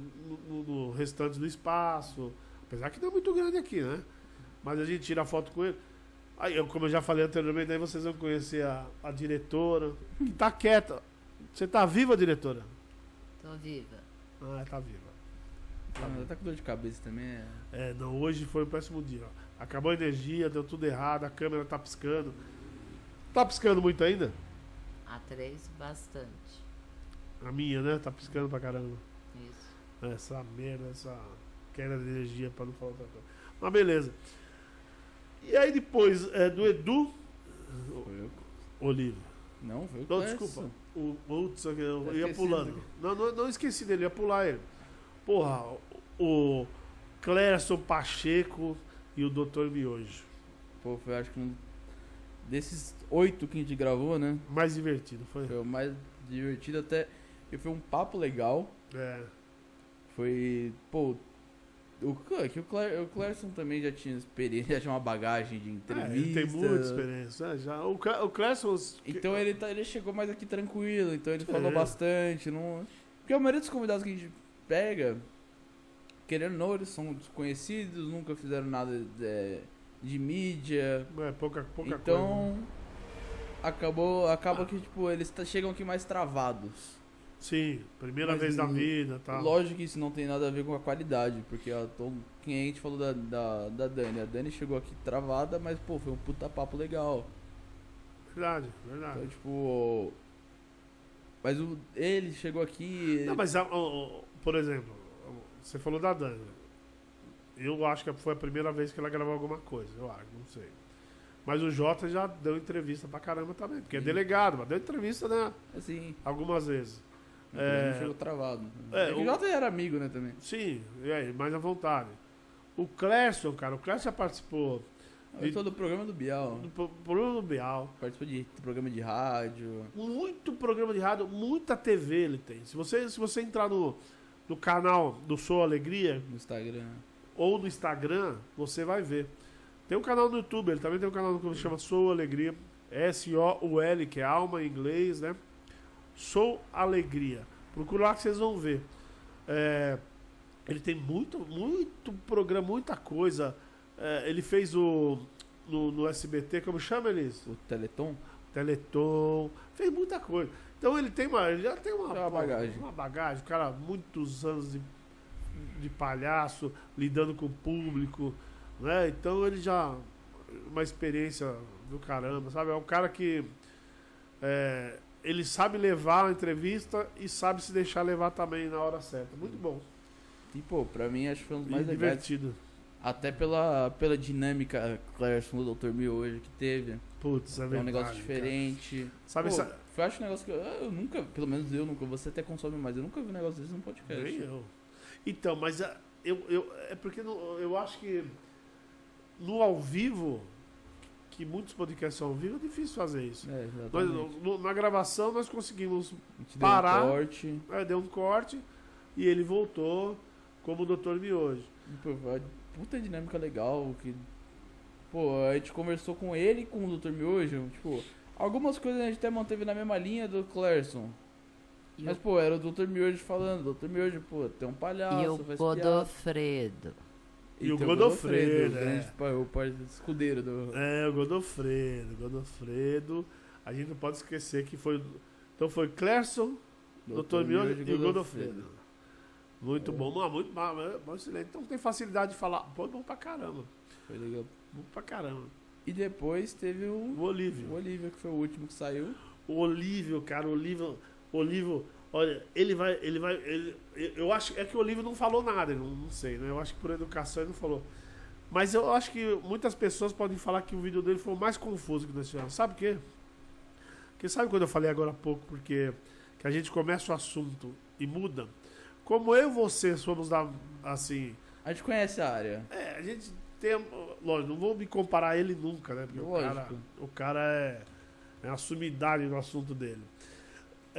no- no restante do espaço. Apesar que não é muito grande aqui, né? Mas a gente tira foto com ele. Aí, eu, como eu já falei anteriormente, aí vocês vão conhecer a, a diretora, que tá quieta. Você tá viva, diretora? Tô viva. Ah, tá viva. Ah, ela tá com dor de cabeça também. é. É, não, hoje foi um péssimo dia. ó. Acabou a energia, deu tudo errado, a câmera tá piscando. Tá piscando muito ainda? A três, bastante. A minha, né? Tá piscando pra caramba. Isso. Essa merda, essa queda de energia, pra não falar outra coisa. Mas beleza. E aí depois é, do Edu. Foi eu. Olívio. Não, foi o Não, desculpa. O Putz, eu Tá ia pulando. Não, não, não esqueci dele, ia pular ele. Porra, o Clérson Pacheco e o Dr. Miojo. Pô, foi acho que um desses oito que a gente gravou, né? Mais divertido, foi? Foi o mais divertido até. E foi um papo legal. É. Foi. Pô. O, é que o, Cler, o Clerson também já tinha experiência, já tinha uma bagagem de É, entrevista. ele tem muita experiência. é, já. O, o Clérson. Então ele, tá, ele chegou mais aqui tranquilo, então ele falou É. bastante. Não... Porque a maioria dos convidados que a gente pega, querendo ou não, eles são desconhecidos, nunca fizeram nada é, de mídia. É, pouca, pouca coisa. então acabou, acaba que tipo, eles tá- chegam aqui mais travados. Sim, primeira Mas vez na vida tá. Lógico que isso não tem nada a ver com a qualidade, porque ó, tô, quem a gente falou da, da, da Dani, a Dani chegou aqui travada, mas pô, foi um puta papo legal. Verdade, verdade. Então, tipo. Mas o, ele chegou aqui. Não, mas, a- por exemplo, você falou da Dani. Eu acho que foi a primeira vez que ela gravou alguma coisa, eu acho, não sei. Mas o Jota já deu entrevista pra caramba também, porque é Sim. delegado, mas deu entrevista, né? Assim, Algumas vezes. O É. é, chegou travado. É, É, o- o Jota era amigo, né, também. Sim, e aí, mais à vontade. O Clécio, cara, o Clécio já participou Ele falou do programa do Bial. do pro- programa do Bial. Participou de programa de rádio. Muito programa de rádio, muita TV ele tem. Se você, se você entrar no, no canal do Sou Alegria, No Instagram. ou no Instagram, você vai ver. Tem um canal no YouTube, ele também tem um canal que chama Sou Alegria. S-O-U-L, que é alma em inglês, né? Sou Alegria. Procura lá que vocês vão ver. É, ele tem muito, muito programa, muita coisa. É, ele fez o. No, no SBT, como chama eles? O Teleton. Teleton, fez muita coisa. Então ele tem uma, ele já tem uma, uma bagagem. Uma bagagem, cara, muitos anos de, de palhaço, lidando com o público, né? Então ele já uma experiência do caramba, sabe? É um cara que é, ele sabe levar a entrevista e sabe se deixar levar também na hora certa. Muito bom. E, pô, pra mim acho que foi um dos mais e legais. divertido. Até pela, pela dinâmica Clerson do Dr. Mil hoje que teve. Putz, é É um verdade. negócio cara. diferente. Sabe, Pô, eu acho um negócio que eu, eu nunca, pelo menos eu nunca, você até consome mais, eu nunca vi um negócio desse no podcast. Nem eu. Então, mas ah, eu, eu, é porque eu acho que no ao vivo, que muitos podcasts são ao vivo, é difícil fazer isso. É, Nós, no- na gravação nós conseguimos parar. deu um corte. É, deu um corte e ele voltou como o. E, Pô, foi uma puta dinâmica legal. Que, pô, a gente conversou com ele e com o Dr. Miojo. Tipo, algumas coisas a gente até manteve na mesma linha do Clerson. Mas, pô, era o Dr. Miojo falando. Dr. Miojo, pô, tem um palhaço, e o faz piada. Godofredo. E o tem Godofredo, o é. grande pa- o par- escudeiro do... É, o Godofredo, Godofredo. A gente não pode esquecer que foi. Então foi Clerson, Dr. Miojo e o Godofredo. Muito É. bom, não, muito bom, bom, excelente. Então tem facilidade de falar. Pô, bom pra caramba. Foi legal. Bom pra caramba. E depois teve o, O Olívio. o Olivia, que foi o último que saiu. O Olívio, cara, o Olívio. O Olívio, olha, ele vai. Ele vai. Ele, eu acho é que o Olívio não falou nada, não, não sei, né? Eu acho que por educação ele não falou. Mas eu acho que muitas pessoas podem falar que o vídeo dele foi o mais confuso que nós tivemos. Sabe por quê? Porque sabe quando eu falei agora há pouco, porque que a gente começa o assunto e muda? Como eu e você somos da. Assim. A gente conhece a área. É, a gente tem. Lógico, não vou me comparar a ele nunca, né? Porque o cara, Lógico. o cara é, é a sumidade no assunto dele.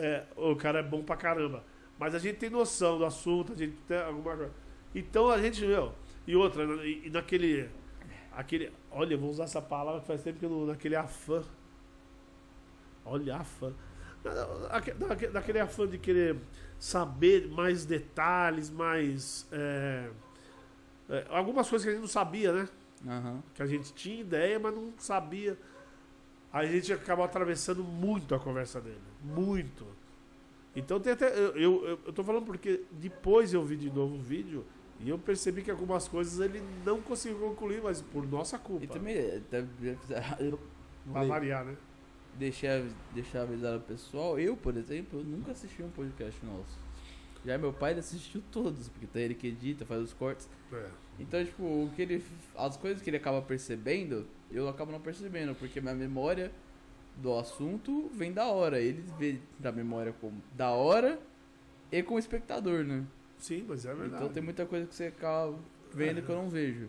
É, o cara é bom pra caramba. Mas a gente tem noção do assunto, a gente tem alguma coisa. Então a gente, meu. E outra, e, e naquele. Aquele. Olha, eu vou usar essa palavra que faz tempo que eu não. Naquele afã. Olha, afã. Aque- daque- Daquele afã de querer saber mais detalhes, mais. é, é, algumas coisas que a gente não sabia, né? Aham. Que a gente tinha ideia, mas não sabia. Aí a gente acabou atravessando muito a conversa dele. Muito. Então tem até. Eu, eu, eu- tô falando porque depois eu vi de novo o vídeo e eu percebi que algumas coisas ele não conseguiu concluir, mas por nossa culpa. E também, é, Pra variar, né? deixar, deixar avisado o pessoal, eu, por exemplo, eu nunca assisti um podcast nosso. Já meu pai assistiu todos, porque tá ele que edita, faz os cortes. É. Então, tipo, o que ele. As coisas que ele acaba percebendo, eu acabo não percebendo, porque minha memória do assunto vem da hora. Ele vê da memória como da hora e como espectador, né? Sim, mas é verdade. Então tem muita coisa que você acaba vendo que eu não vejo.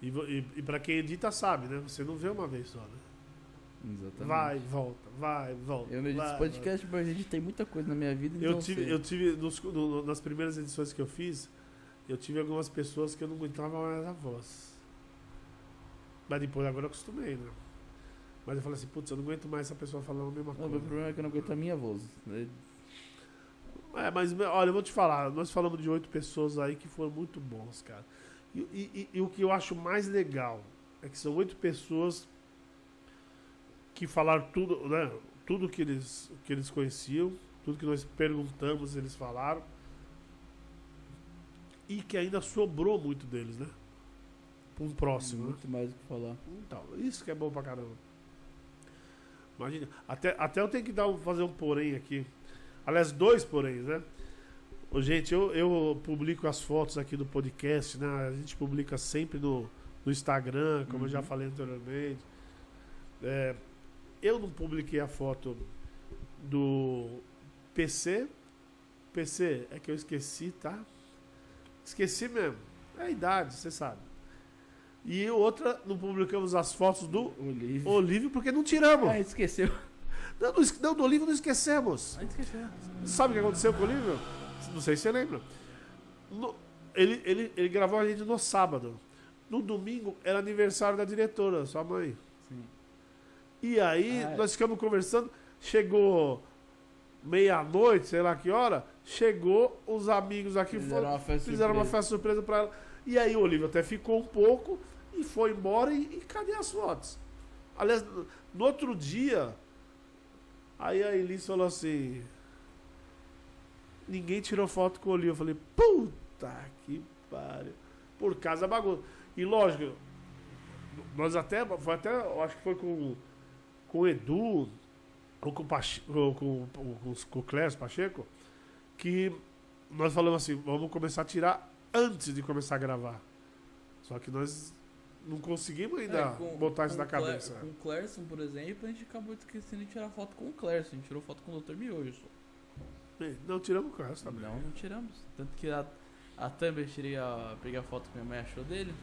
E, e, e pra quem edita sabe, né? Você não vê uma vez só, né? Exatamente. Vai, volta, vai, volta. Eu não edito vai, esse podcast, mas a gente tem muita coisa na minha vida. Eu então tive, sei. eu tive nos- no- nas primeiras edições que eu fiz, eu tive algumas pessoas que eu não aguentava mais a voz. Mas depois agora eu acostumei, né? Mas eu falei assim, putz, eu não aguento mais essa pessoa falando a mesma Não, meu coisa. problema é que eu não aguento a minha voz. né? É, mas olha, eu vou te falar, nós falamos de oito pessoas aí que foram muito bons, cara. E, e- e- o que eu acho mais legal é que são oito pessoas que falaram tudo, né? Tudo que eles, que eles conheciam, tudo que nós perguntamos, eles falaram. E que ainda sobrou muito deles, né? Para um próximo, né? Muito mais o que falar. Então, isso que é bom pra caramba. Imagina. Até, até eu tenho que dar fazer um porém aqui. Aliás, dois poréns, né? Ô, gente, eu, eu publico as fotos aqui do podcast, né? A gente publica sempre no, no Instagram, como eu já Uhum. falei anteriormente. É, eu não publiquei a foto do PC. PC é que eu esqueci, tá? Esqueci mesmo. É a idade, você sabe. E outra, não publicamos as fotos do Olívio. Olívio porque não tiramos. Ah, esqueceu. Não, não, não, do Olívio não esquecemos. Ah, esqueceu. Sabe o que aconteceu com o Olívio? Não sei se você lembra. No- ele, ele, ele gravou a gente no sábado. No domingo era aniversário da diretora, sua mãe. Sim. E aí Ah, é. nós ficamos conversando. Chegou meia-noite, sei lá que hora. Chegou os amigos aqui. Fizeram foram- uma festa fizeram uma surpresa. festa surpresa pra ela. E aí o Olívio até ficou um pouco e foi embora. E, e cadê as fotos? Aliás, no, outro dia, aí a Elis falou assim: Ninguém tirou foto com o Olívio. Eu falei: Puta que pariu. Por causa da bagunça. E lógico, Nós até, foi até, acho que foi com, com o Edu, ou com o, Pache, ou com, com, com, o Clércio Pacheco, que nós falamos assim, vamos começar a tirar antes de começar a gravar. Só que nós não conseguimos ainda É, com- botar isso na cabeça. Com o Clerson, por exemplo, a gente acabou esquecendo de tirar foto com o Clerson. A gente tirou foto com o Dr. Miojo. só. Não, tiramos o Clércio também. Não, não tiramos. Tanto que a, a Thumb, eu tirei a, peguei a foto que minha mãe achou dele.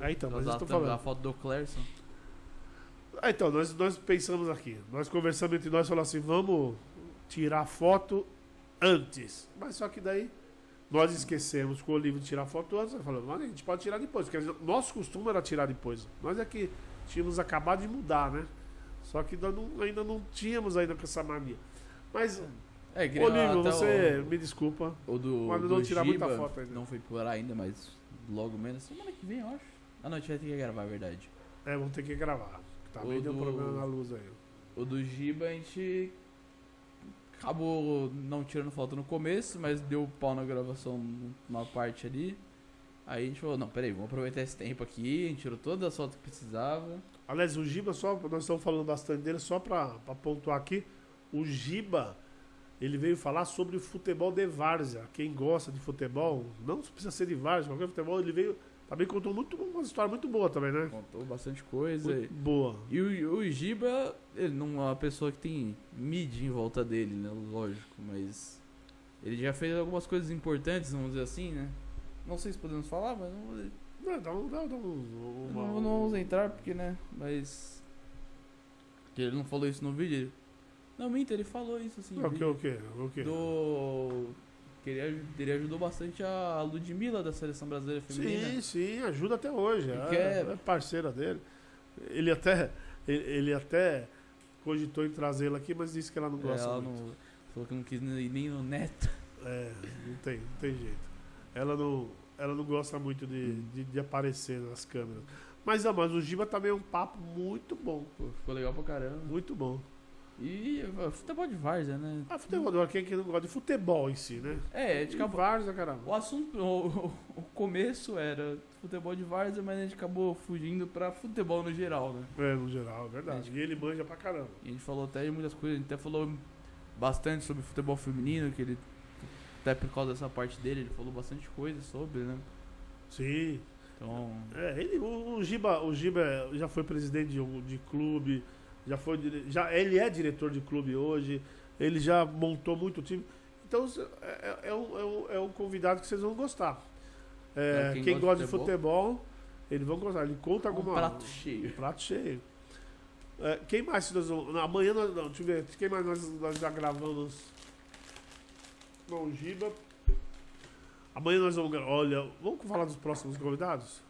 Ah, então, mas eu a, tô thumb, a falando. foto do Clerson. Ah, então, nós, nós pensamos aqui. Nós conversamos entre nós e falamos assim, vamos tirar foto antes. Mas só que daí nós esquecemos com o livro de tirar foto antes. Falamos, mas a gente pode tirar depois. Porque nosso costume era tirar depois. Nós é que tínhamos acabado de mudar, né? Só que nós não- ainda não tínhamos ainda com essa mania. Mas, É, ô Lívio, até você me desculpa. O, o do, Mas não tirar muita Giba foto ainda. Não foi por ainda, mas logo menos. Semana que vem, eu acho. Ah, não, a gente vai ter que gravar, é verdade. É, vamos ter que gravar. Tá O deu do- problema na luz aí. O do Giba a gente acabou não tirando foto no começo, mas deu pau na gravação numa parte ali. Aí a gente falou, não, peraí, vamos aproveitar esse tempo aqui, a gente tirou todas as fotos que precisava. Aliás, o Giba, só, nós estamos falando bastante dele, só para pontuar aqui, o Giba, ele veio falar sobre o futebol de várzea. Quem gosta de futebol, não precisa ser de várzea, qualquer futebol, ele veio, também contou muito, uma história muito boa também, né? Contou bastante coisa. Muito boa. E o, o Giba, ele não é uma pessoa que tem mídia em volta dele, né? Lógico, mas ele já fez algumas coisas importantes, vamos dizer assim, né? Não sei se podemos falar, mas não, Não, dá, dá um, uma- não, não vamos entrar porque, né? Mas. que Ele não falou isso no vídeo. ele- Não, minta, ele falou isso assim. no o que, o que, o que? Do. Que ele, ele ajudou bastante a Ludmilla da seleção brasileira feminina. Sim, sim, ajuda até hoje. É, quer- é parceira dele. Ele até, ele, ele até cogitou em trazê-la aqui, mas disse que ela não gosta Ela muito. não, falou que não quis ir nem no neto. É, não tem, não tem jeito. Ela não, ela não gosta muito de, de, de aparecer nas câmeras. Mas, não, mas o Giba também é um papo muito bom. Pô, ficou legal pra caramba. Muito bom. E uh, futebol de várzea, né? Ah, futebol, quem que não gosta de futebol em si, né? É, a gente De acabou. várzea, caramba. O assunto, o, o- começo era futebol de várzea, mas a gente acabou fugindo pra futebol no geral, né? É, no geral, é verdade. E ele manja pra caramba. E a gente falou até de muitas coisas, a gente até falou bastante sobre futebol feminino, que ele, até por causa dessa parte dele, ele falou bastante coisa sobre, né? Sim. Então, É, ele, o, o Giba, o Giba já foi presidente de, de clube, já foi, já, ele é diretor de clube hoje, ele já montou muito time. Então é, é- é um, é, um, é um convidado que vocês vão gostar. É, É, quem, quem gosta de de futebol, eles vão gostar. Ele conta um alguma. prato cheio. Um prato cheio. É, quem mais nós vamos. Amanhã nós. Não, deixa eu ver. Quem mais nós, nós já gravamos? Bom, o Giba. Amanhã nós vamos. Olha, vamos falar dos próximos convidados?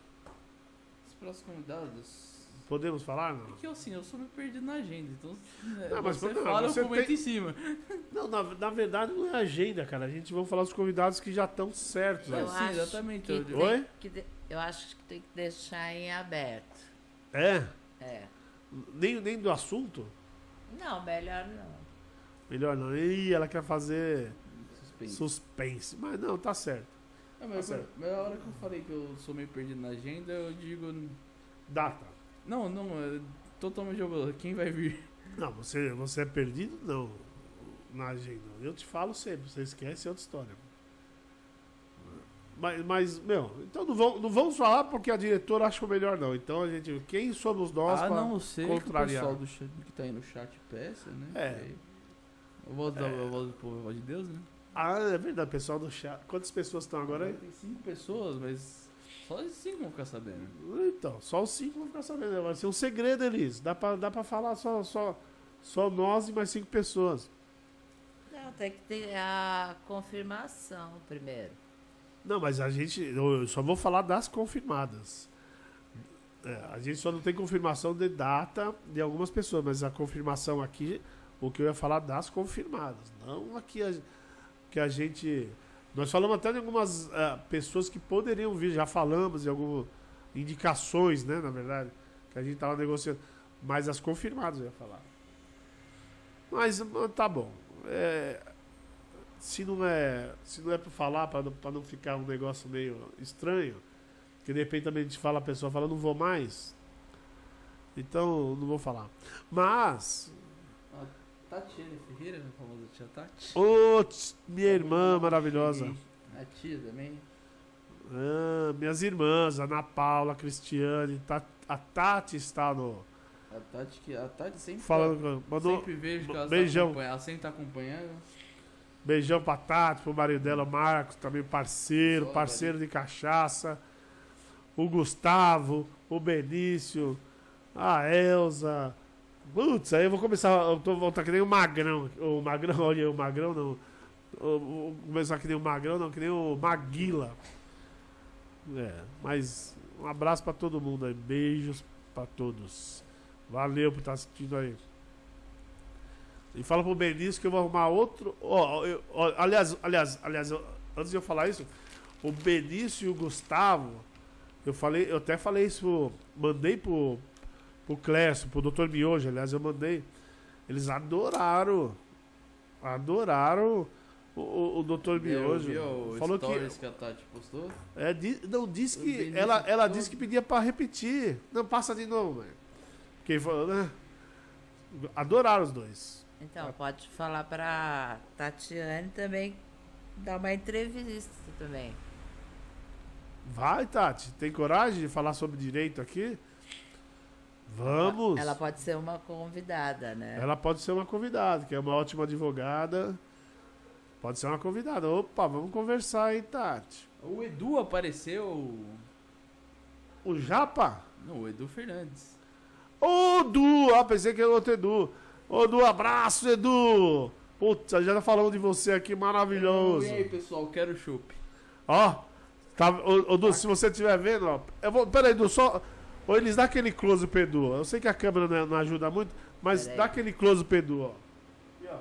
Os próximos convidados. Podemos falar? Não? Porque assim, eu sou meio perdido na agenda, então né, Não, mas você não, fala, você eu comento tem- em cima. Não, na, na verdade não é agenda, cara. A gente vai falar dos convidados que já estão certos. Eu né? Eu acho exatamente, que tem Oi? que de- eu acho que tem que deixar em aberto. É? É. Nem, nem do assunto? Não, melhor não. Melhor não. Ih, ela quer fazer Suspense. suspense. Mas não, tá certo. É, mas, Tá certo. mas a hora que eu falei que eu sou meio perdido na agenda, eu digo. Data. Não, não, é totalmente. Quem vai vir? Não, você, você é perdido? Não. Na agenda. Eu te falo sempre. Você esquece é outra história. Mas, mas meu, então não, vão, não vamos falar porque a diretora achou melhor, não. Então a gente. Quem somos nós a pra- não que o pessoal do chat, que tá aí no chat peça, né? É. Eu vou dar a voz do povo, a voz de Deus, né? Ah, é verdade, pessoal do chat. Quantas pessoas estão agora aí? Tem cinco pessoas, mas só esses cinco vão ficar sabendo. Então, só os cinco vão ficar sabendo. Vai ser um segredo, Elis. Dá pra, dá pra falar só, só, só nós e mais cinco pessoas. Não, tem que ter a confirmação primeiro. Não, mas a gente. Eu só vou falar das confirmadas. É, a gente só não tem confirmação de data de algumas pessoas, mas a confirmação aqui, o que eu ia falar das confirmadas. Não aqui a, que a gente. Nós falamos até de algumas ah, pessoas que poderiam vir, já falamos de algumas indicações, né, na verdade, que a gente estava negociando. Mas as confirmadas eu ia falar. Mas ah, tá bom. É, se não é se não é para falar para não, pra não ficar um negócio meio estranho que de repente também a gente fala a pessoa fala não vou mais Então, não vou falar. Mas, Tatiane Ferreira, a famosa tia Tati. ô, tch, minha irmã maravilhosa. A tia também. Ah, minhas irmãs, Ana Paula, a Cristiane, a Tati está no. A Tati, que, a Tati sempre, Falando, com- mandou sempre vejo que ela, beijão. Tá ela sempre tá acompanhando. beijão pra Tati, pro marido dela, o Marcos, também parceiro, parceiro de cachaça. O Gustavo, o Benício, a Elza. Putz, aí eu vou começar. Eu tô voltando que nem o Magrão. O Magrão, olha, o Magrão não. Eu Vou começar que nem o Magrão, não, que nem o Maguila. É, mas um abraço pra todo mundo aí. Beijos pra todos. Valeu por estar assistindo aí. E fala pro Benício que eu vou arrumar outro. Eu- ó, aliás, aliás, aliás, eu- antes de eu falar isso, o Benício e o Gustavo, eu falei, eu até falei isso, mandei pro, pro Clécio, pro Dr. Miojo, aliás, eu mandei. Eles adoraram. Adoraram o, o, o Dr. Miojo. Eu vi o Falou que. que... a Tati postou. É, di- não, disse que. Ela, ela disse que pedia pra repetir. Não, passa de novo, velho. Quem falou, né? Adoraram os dois. Então, pode falar pra Tatiane também dar uma entrevista também. Vai, Tati. Tem coragem de falar sobre direito aqui? Vamos. Ela pode ser uma convidada, né? Ela pode ser uma convidada, que é uma ótima advogada. Pode ser uma convidada. Opa, vamos conversar, hein, Tati. O Edu apareceu. O Japa? Não, o Edu Fernandes. Ô, Du! Ah, pensei que era outro Edu. Ô, Du, abraço, Edu! Putz, já falamos de você aqui, maravilhoso. E aí, pessoal, quero chopp. Ó, tá, ô, ô, Du, se você estiver vendo, ó. Eu vou, pera aí, Du, só. Ô, eles dá aquele close pro Edu. Eu sei que a câmera não, não ajuda muito, mas Pera aí. dá aquele close pro Edu, ó. Aqui, ó.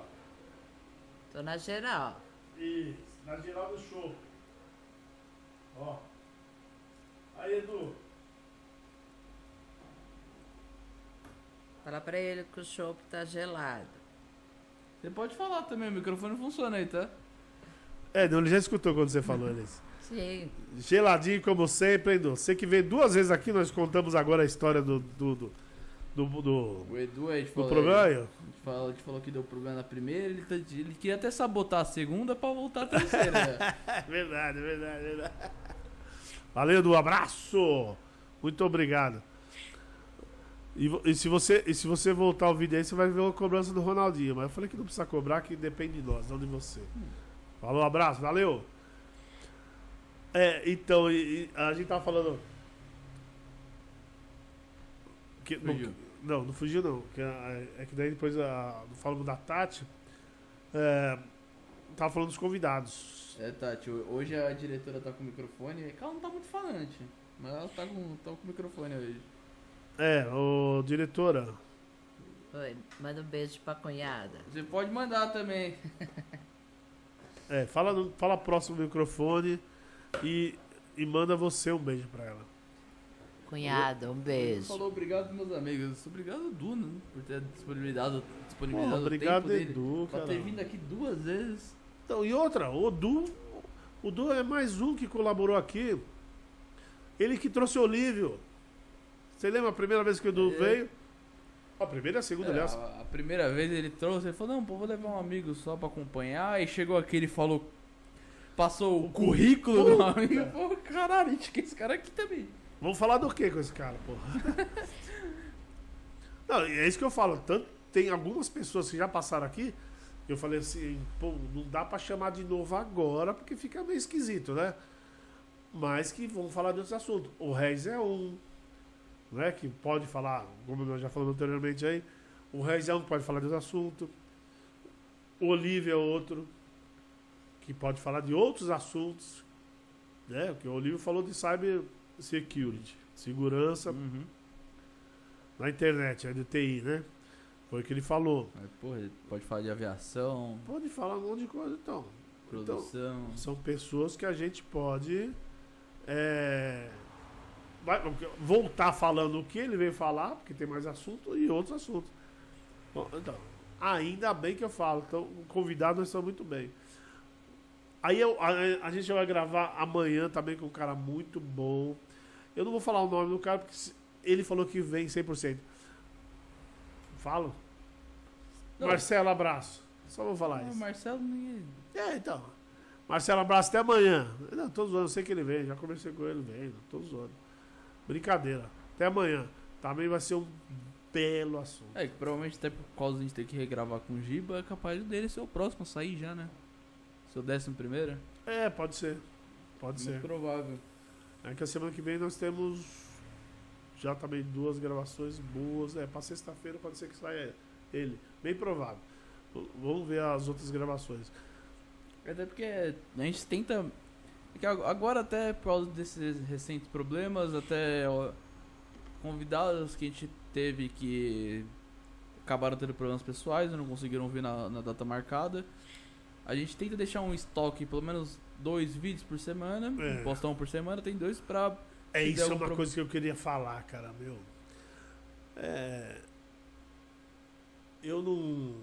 Tô na geral. Isso, na geral do show. Ó. Aí, Edu. Fala pra ele que o chopp tá gelado. Você pode falar também, o microfone funciona aí, tá? É, não, ele já escutou quando você falou, Elis. Sim. Geladinho como sempre, hein, Edu? Você que veio duas vezes aqui, nós contamos agora a história do. do. do. do, do- O Edu, a gente do falou. problema aí. A gente, falou, a gente falou que deu problema na primeira, ele, tá- ele queria até sabotar a segunda pra voltar a terceira. né? Verdade, verdade, verdade. Valeu, Edu, abraço! Muito obrigado. E, e se você, e se você voltar o vídeo aí, você vai ver a cobrança do Ronaldinho. Mas eu falei que não precisa cobrar, que depende de nós, não de você. Falou, abraço, valeu! É, então, e- e a gente tava falando. Que, não, Fugiu. não, não fugiu não. Que, é que daí depois a, falamos da Tati. É, tava falando dos convidados. É, Tati, hoje a diretora tá com o microfone. é que Ela não tá muito falante, mas ela tá com, tá com o microfone hoje. É, ô diretora. Oi, manda um beijo pra cunhada. Você pode mandar também. É, fala, no- fala próximo do microfone e, e manda você um beijo pra ela. Cunhada, um beijo. Falou obrigado, meus amigos. Obrigado, Edu, né, por ter disponibilizado, disponibilizado Pô, o obrigado, tempo dele. Edu, Pra cara. ter vindo aqui duas vezes. Então, e outra, o Du, o Du é mais um que colaborou aqui. Ele que trouxe o Olívio. Você lembra a primeira vez que o Du É. veio? A primeira e a segunda, É, aliás. a, a primeira vez ele trouxe, ele falou, não, pô, vou levar um amigo só pra acompanhar. Aí chegou aqui, ele falou, passou o currículo do amigo. Pô, caralho, a gente quer esse cara aqui também. Vamos falar do que com esse cara, porra? Não, é isso que eu falo. Tanto, tem algumas pessoas que já passaram aqui. Eu falei assim, pô, não dá pra chamar de novo agora, porque fica meio esquisito, né? Mas que vão falar de outros assuntos. O Reis é um, né? Que pode falar, como nós já falamos anteriormente aí. O Reis é um que pode falar de outros assuntos. O Olívio é outro, que pode falar de outros assuntos. Né? Porque o Olívio falou de cyber security, segurança Uhum. na internet, é de TI, né? Foi o que ele falou. Mas, porra, pode falar de aviação, Pode falar um monte de coisa, então. Então, produção. são pessoas que a gente pode é, voltar falando o que ele veio falar, porque tem mais assunto e outros assuntos. Bom, então, ainda bem que eu falo. Então, convidado nós estamos muito bem. Aí eu- a, a gente vai gravar amanhã também com um cara muito bom. Eu não vou falar o nome do cara, porque ele falou que vem 100%. Falo? Não. Marcelo, abraço. Só vou falar Ah, isso. Marcelo ninguém. É, então. Marcelo, abraço até amanhã. Não, tô zoando, eu sei que ele vem. Já conversei com ele, vem. Não tô zoando. Brincadeira. Até amanhã. Também vai ser um belo assunto. É, que provavelmente até por causa de a gente ter que regravar com o Giba, é capaz dele ser o próximo a sair já, né? Seu décimo primeiro? É, pode ser. Pode ser. Muito provável. É que a semana que vem nós temos já também duas gravações boas. É, pra sexta-feira pode ser que saia ele. Bem provável. Vamos ver as outras gravações. Até porque a gente tenta. é Agora, até por causa desses recentes problemas, até convidados que a gente teve que acabaram tendo problemas pessoais e não conseguiram vir na, na data marcada. A gente tenta deixar um estoque, pelo menos dois vídeos por semana, É. postar um por semana, tem dois pra. É isso, é uma pro- coisa que eu queria falar, cara, meu. É. Eu não.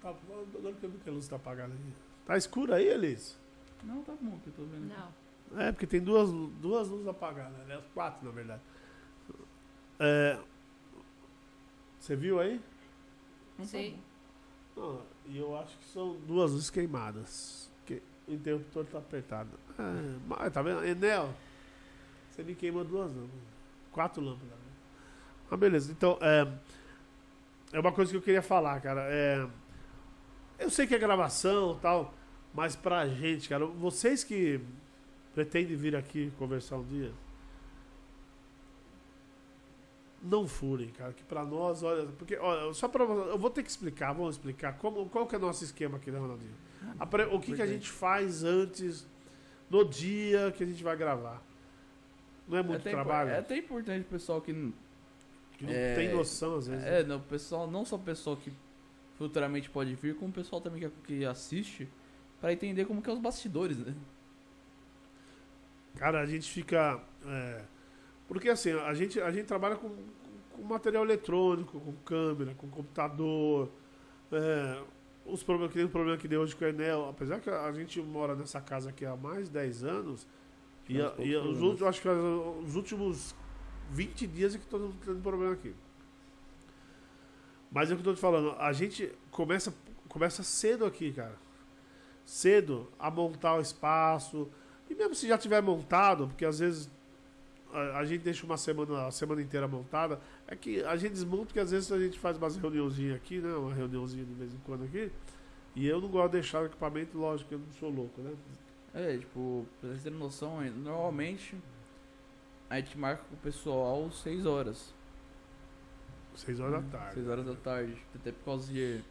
Tá, agora que eu vi que a luz tá apagada aqui. Tá escuro aí, Elis? Não, tá bom que eu tô vendo. aqui. Não. É, porque tem duas, duas luzes apagadas, aliás, quatro na verdade. É, Você viu aí? Sim. Não, e eu acho que são duas luzes queimadas. Que o interruptor tá apertado. É, mas tá vendo? Enel, você me queimou duas lâmpadas. Quatro lâmpadas. né? Mas beleza, então é, é uma coisa que eu queria falar, cara. É, eu sei que é gravação e tal, mas pra gente, cara, vocês que pretendem vir aqui conversar um dia, não furem, cara, que pra nós, olha, porque, olha, só pra eu vou ter que explicar, vamos explicar como, qual que é o nosso esquema aqui, né, Ronaldinho? A pre- o que, que a quê? gente faz antes, no dia que a gente vai gravar? Não é É muito até, impor- trabalho? é até importante o pessoal que que não é- tem noção, às vezes. É, não, pessoal, não só o pessoal que futuramente pode vir, como o pessoal também que, que assiste, pra entender como que é os bastidores, né? Cara, a gente fica. é, porque assim, a gente, a gente trabalha com, com material eletrônico, com câmera, com computador. é, os problemas que tem o problema que deu hoje com o Enel, apesar que a gente mora nessa casa aqui há mais de 10 anos, e, a- e os problemas. últimos, acho que os últimos 20 dias é que todo mundo tendo problema aqui. Mas é o que eu tô te falando, a gente começa, começa cedo aqui, cara. Cedo a montar o espaço. E mesmo se já tiver montado, porque às vezes a, a gente deixa uma semana, a semana inteira montada, é que a gente desmonta porque às vezes a gente faz umas reuniãozinhas aqui, né? Uma reuniãozinha de vez em quando aqui. E eu não gosto de deixar o equipamento, lógico, eu não sou louco, né? É, tipo, pra vocês terem noção, normalmente a gente marca com o pessoal 6 horas. Seis horas da tarde. 6 horas da tarde. Até por causa de.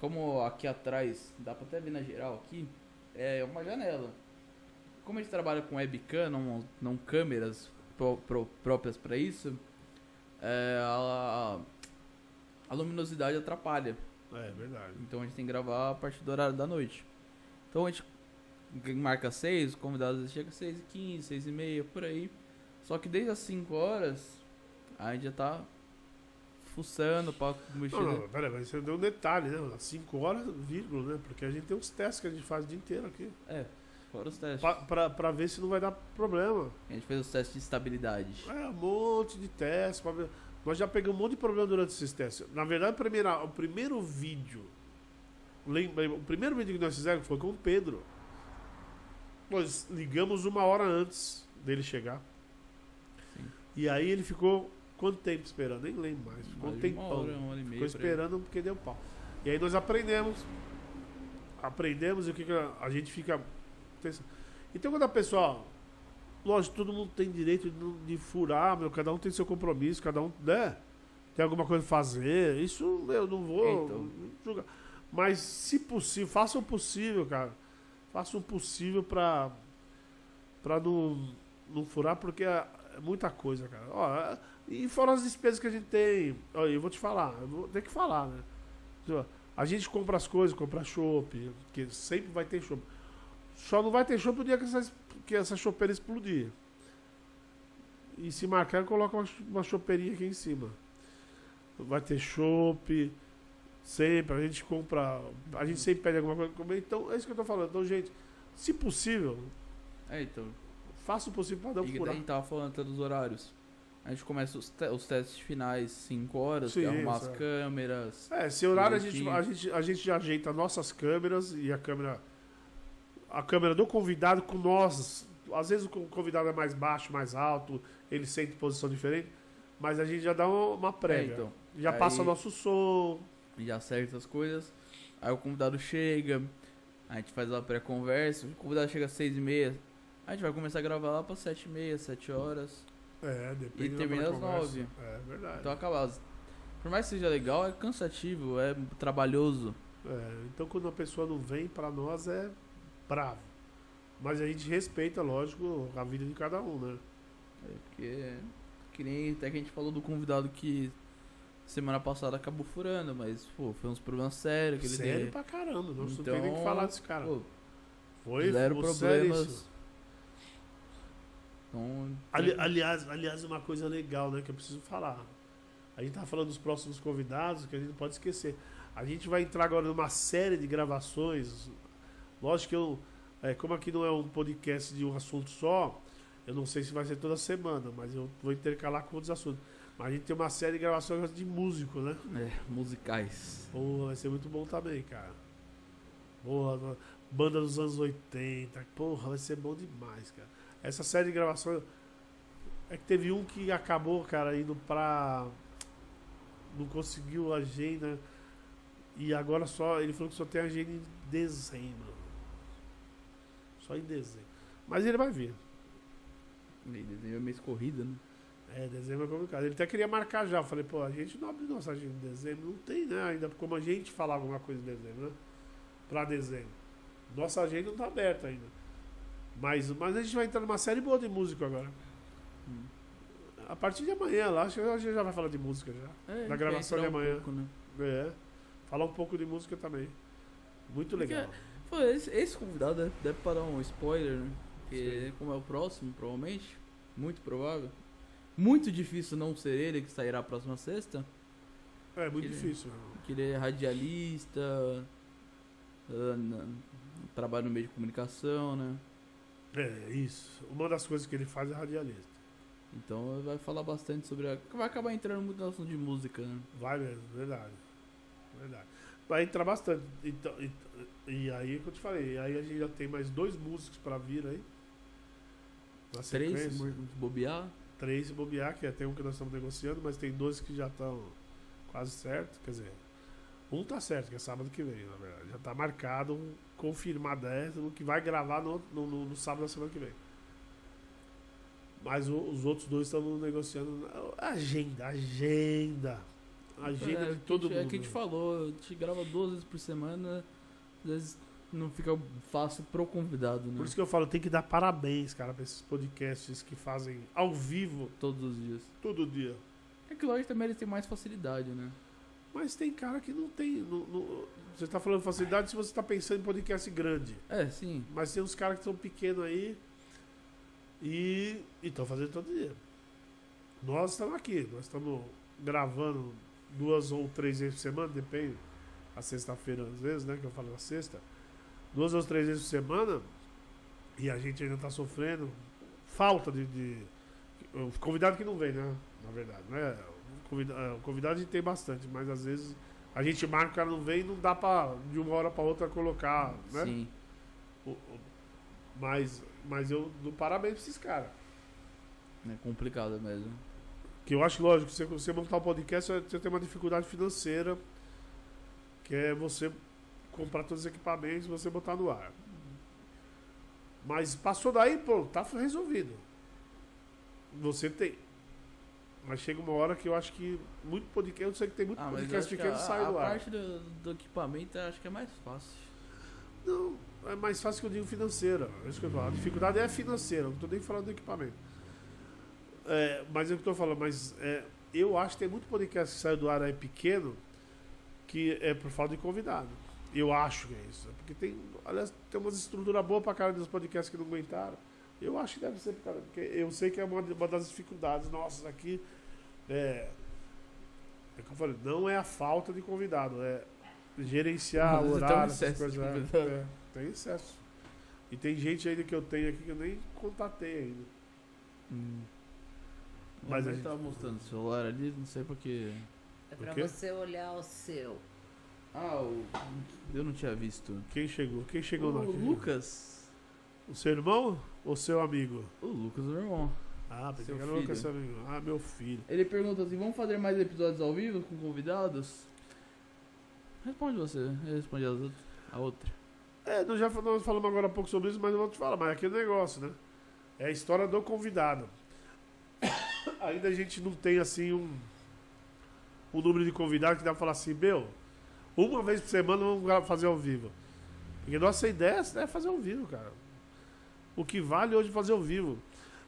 Como aqui atrás, dá pra até ver na geral aqui, é uma janela. Como a gente trabalha com webcam, não, não câmeras pró- pró- próprias pra isso, é, a, a luminosidade atrapalha. É verdade. Então a gente tem que gravar a partir do horário da noite. Então a gente marca 6, o convidado às vezes chega às 6 e 15, 6 e meia, por aí. Só que desde as 5 horas, a gente já tá fuçando pra mexer. Não, não, peraí, mas você deu um detalhe, né? Às 5 horas, vírgula, né? Porque a gente tem uns testes que a gente faz o dia inteiro aqui. É, fora os testes. Pra, pra, pra ver se não vai dar problema. A gente fez os testes de estabilidade. É, um monte de testes. pra. Nós já pegamos um monte de problema durante esses testes. Na verdade, a primeira, o primeiro vídeo. Lembra, o primeiro vídeo que nós fizemos foi com o Pedro. Nós ligamos uma hora antes dele chegar. Sim. E aí ele ficou quanto tempo esperando? Nem lembro mais. Ficou um Mais uma tempão. hora, uma hora e meia. Ficou esperando porque deu pau. E aí nós aprendemos. Aprendemos e o que, que a, a gente fica. Então quando a pessoa. Lógico, todo mundo tem direito de, de furar, meu, cada um tem seu compromisso, cada um, né? Tem alguma coisa a fazer. Isso eu não vou Então. julgar. Mas se possível, faça o possível, cara. Faça o possível pra, pra não, não furar, porque é, é muita coisa, cara. Ó, e fora as despesas que a gente tem. Olha, eu vou te falar, eu vou ter que falar, né? Ó, A gente compra as coisas, compra chopp, que sempre vai ter chopp. Só não vai ter chopp o dia que essa, que essa chopeira explodir. E se marcar, coloca uma, uma chopeirinha aqui em cima. Vai ter chopp. Sempre, a gente compra. A gente sempre pede alguma coisa pra comer. Então, é isso que eu tô falando. Então, gente, se possível, É, então. faça o possível para não E daí a gente tava falando até dos horários. A gente começa os, te- os testes finais 5 horas, Sim, é arrumar as certo. câmeras. É, esse horário a gente, a, gente, a gente já ajeita nossas câmeras e a câmera. A câmera do convidado com nós. Às vezes o co- convidado é mais baixo, mais alto, ele sente posição diferente, mas a gente já dá uma, uma É, prévia. então. já Aí- passa nosso som. E acerta as coisas. Aí o convidado chega, a gente faz a pré-conversa. O convidado chega às 6 e meia. A gente vai começar a gravar lá para 7 e meia, 7 horas. É, depende E termina às nove. É verdade. Então acaba. Por mais que seja legal, é cansativo, é trabalhoso. É, então quando a pessoa não vem, pra nós é bravo. Mas a gente respeita, lógico, a vida de cada um, né? É porque. Que nem até que a gente falou do convidado que semana passada acabou furando, mas, pô, foi uns problemas sérios que ele Sério teve. pra caramba, não, Então, tem nem o que falar desse cara. Pô, Foi zero problemas. Então, Ali- aliás, aliás, uma coisa legal, né, que eu preciso falar. A gente tá falando dos próximos convidados, que a gente não pode esquecer. A gente vai entrar agora numa série de gravações. Lógico que eu, é, como aqui não é um podcast de um assunto só, eu não sei se vai ser toda semana, mas eu vou intercalar com outros assuntos. Mas a gente tem uma série de gravações de músico, né? é, musicais. Porra, vai ser muito bom também, cara. Porra, banda dos anos 80. Porra, vai ser bom demais, cara. Essa série de gravações. É que teve um que acabou, cara, indo pra. Não conseguiu agenda. E agora só. Ele falou que só tem agenda em dezembro. Só em dezembro. Mas ele vai vir. E desenho é mês corrida, né? É, dezembro é complicado. Ele até queria marcar já. Eu falei, pô, a gente não abre nossa agenda em dezembro. Não tem, né? Ainda como a gente falar alguma coisa em dezembro, né? Pra dezembro. Nossa agenda não tá aberta ainda. Mas, mas a gente vai entrar numa série boa de músico agora. Hum. A partir de amanhã lá, acho que a gente já vai falar de música já. É, vai gravação de entrar um amanhã. pouco, né? É. Falar um pouco de música também. Muito Porque- legal. Pô, esse, esse convidado deve, deve parar um spoiler, né? Porque como é o próximo, provavelmente, muito provável. Muito difícil não ser ele que sairá a próxima sexta. É muito Ele- difícil. Que ele é radialista, na- trabalha no meio de comunicação, né? É, isso. Uma das coisas que ele faz é radialista. Então vai falar bastante sobre a. Vai acabar entrando muito no assunto de música, né? Vai mesmo, verdade. Verdade. Vai entrar bastante. Então, e, e aí é que eu te falei, aí a gente já tem mais dois músicos pra vir aí. Três, bobear. Três bobear, que é, tem um que nós estamos negociando, mas tem dois que já estão quase certo. Quer dizer, um tá certo, que é sábado que vem, na verdade. Já tá marcado, confirmado é, no que vai gravar no, no, no- no sábado da semana que vem. Mas o- os outros dois estamos negociando. Agenda, agenda. Agenda é, de todo mundo. É que a gente falou, a gente grava duas vezes por semana, às vezes não fica fácil pro convidado, né? Por isso que eu falo, tem que dar parabéns, cara, pra esses podcasts que fazem ao vivo Todos os dias. todo dia. É que lógico também eles têm mais facilidade, né? Mas tem cara que não tem. não- não- você tá falando facilidade se você tá pensando em podcast grande. É, sim. Mas tem uns caras que são pequenos aí e estão fazendo todo dia. Nós estamos aqui, nós estamos gravando duas ou três vezes por semana, depende. A sexta-feira, às vezes, né? Que eu falo na sexta. Duas ou três vezes por semana e a gente ainda está sofrendo falta de, de. Convidado que não vem, né? Na verdade, né? O convida- é, o convidado a gente tem bastante, mas às vezes a gente marca, o cara não vem e não dá pra de uma hora pra outra colocar, né? Sim. O- o- Mas, mas eu dou parabéns pra esses caras. É complicado mesmo. Que eu acho lógico, você, você montar um podcast, você tem uma dificuldade financeira, que é você comprar todos os equipamentos e você botar no ar. Mas passou daí, pô, tá resolvido. Você tem. Mas chega uma hora que eu acho que muito podcast, eu sei que tem muito Ah, eu podcast pequeno a, que sai a do ar. parte do, do equipamento eu acho que é mais fácil. Não, é mais fácil que eu digo financeira. É isso que eu. A dificuldade é financeira, não tô nem falando do equipamento. É, mas é o que eu tô falando, mas é, eu acho que tem muito podcast que saiu do ar aí pequeno que é por falta de convidado. Eu acho que é isso. Porque tem, aliás, tem umas estruturas boas pra cara dos podcasts que não aguentaram. Eu acho que deve ser, cara, porque eu sei que é uma, uma das dificuldades nossas aqui. É, é que eu falei, não é a falta de convidado, é gerenciar tem um horário, essas excesso de coisas. convidado. É, tem excesso. E tem gente ainda que eu tenho aqui que eu nem contatei ainda. Hum. Mas Mas a ele gente- tava mostrando o celular ali, não sei porque. É O pra quê? você olhar o seu. Ah, o... eu não tinha visto. Quem chegou? Quem chegou o lá? Quem Lucas. O seu irmão ou seu amigo? O Lucas, meu irmão. Ah, pensei Seu que era o Lucas, seu amigo. Ah, meu filho. Ele pergunta assim: vamos fazer mais episódios ao vivo com convidados? Responde você, responde as outras- a outra. É, nós já fal- nós falamos agora há pouco sobre isso, mas eu vou te falar, mas é aquele negócio, né? É a história do convidado. Ainda a gente não tem assim um, um número de convidados que dá pra falar assim, meu, uma vez por semana vamos fazer ao vivo. Porque nossa ideia é fazer ao vivo, cara. O que vale hoje é fazer ao vivo.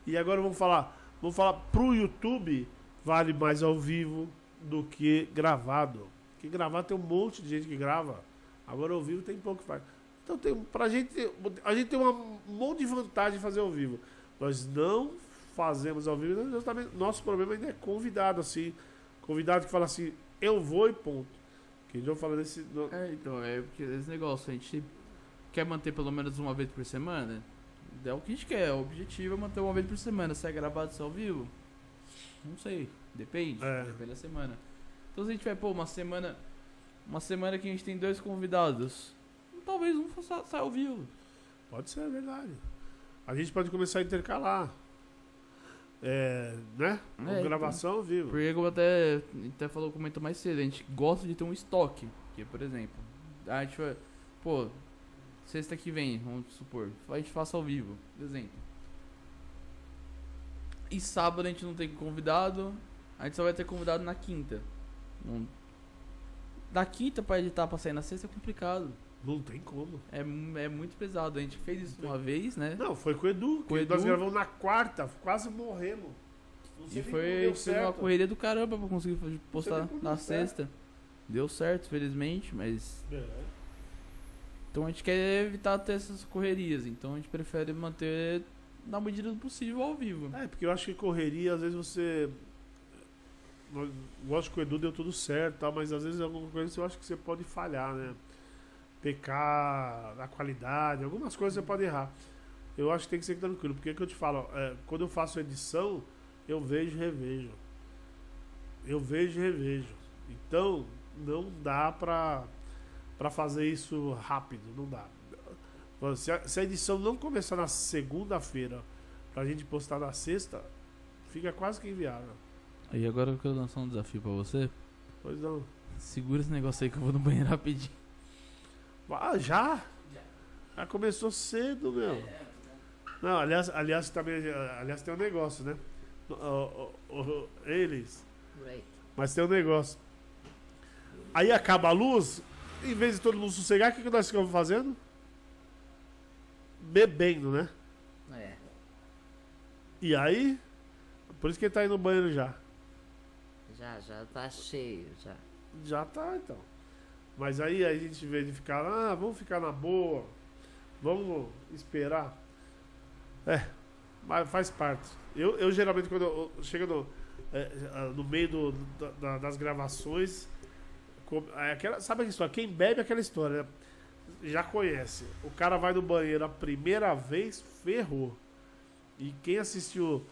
E agora vamos falar, vamos falar pro YouTube vale mais ao vivo do que gravado. Porque gravado tem um monte de gente que grava. Agora ao vivo tem pouco que faz. Então tem, pra gente, a gente tem um monte de vantagem fazer ao vivo. Nós não fazemos ao vivo, nosso problema ainda é convidado, assim. Convidado que fala assim, eu vou e ponto. Que eu falo desse. no- É, então, é porque esse negócio, a gente quer manter pelo menos uma vez por semana. É o que a gente quer, o objetivo é manter uma vez por semana. Se é gravado, se é ao vivo, não sei, depende, É. depende da semana. Então se a gente vai, pô, uma semana, uma semana que a gente tem dois convidados, talvez um sa- saia ao vivo. Pode ser, é verdade. A gente pode começar a intercalar. É, né? É, então. gravação ao vivo. Porque como até, até falou, comentou mais cedo, a gente gosta de ter um estoque. Que, por exemplo, a gente vai, pô, sexta que vem, vamos supor, a gente faça ao vivo, por exemplo. E sábado a gente não tem convidado, a gente só vai ter convidado na quinta. Da quinta pra editar pra sair na sexta é complicado. Não tem como. É, é muito pesado. A gente fez isso uma vez, né? Não, foi com o Edu. Com o que Nós Edu. gravamos na quarta, quase morremos. Não sei E foi, foi uma correria do caramba pra conseguir postar na deu certo. sexta. Deu certo, felizmente, mas É. Então a gente quer evitar ter essas correrias, então a gente prefere manter na medida do possível ao vivo. É, porque eu acho que correria, às vezes você. nós- Lógico que o Edu deu tudo certo, tal, mas às vezes alguma coisa eu acho que você pode falhar, né? Pecar na qualidade, algumas coisas você pode errar. Eu acho que tem que ser tranquilo, porque é que eu te falo, é, quando eu faço edição, eu vejo e revejo. Eu vejo e revejo. Então, não dá pra, pra fazer isso rápido, não dá. Se a, se a edição não começar na segunda-feira pra gente postar na sexta, fica quase que inviável. Aí agora eu quero lançar um desafio pra você. Pois não. Segura esse negócio aí que eu vou no banheiro rapidinho. Ah, já? Já começou cedo, meu. Não, aliás, aliás, também, aliás tem um negócio, né? O- o- o- eles. Right. Mas tem um negócio. Aí acaba a luz, em vez de todo mundo sossegar, o que, que nós ficamos fazendo? Bebendo, né? É. E aí, por isso que ele tá indo no banheiro já. Já, já tá cheio, já. Já tá, então. Mas aí a gente, vez de ficar, ah, vamos ficar na boa, vamos esperar. É, mas faz parte. Eu, eu geralmente, quando eu eu chego no, é, no meio do- da- da- das gravações, é aquela, sabe aquela história? Quem bebe é aquela história, né? já conhece. O cara vai no banheiro a primeira vez, ferrou. E quem assistiu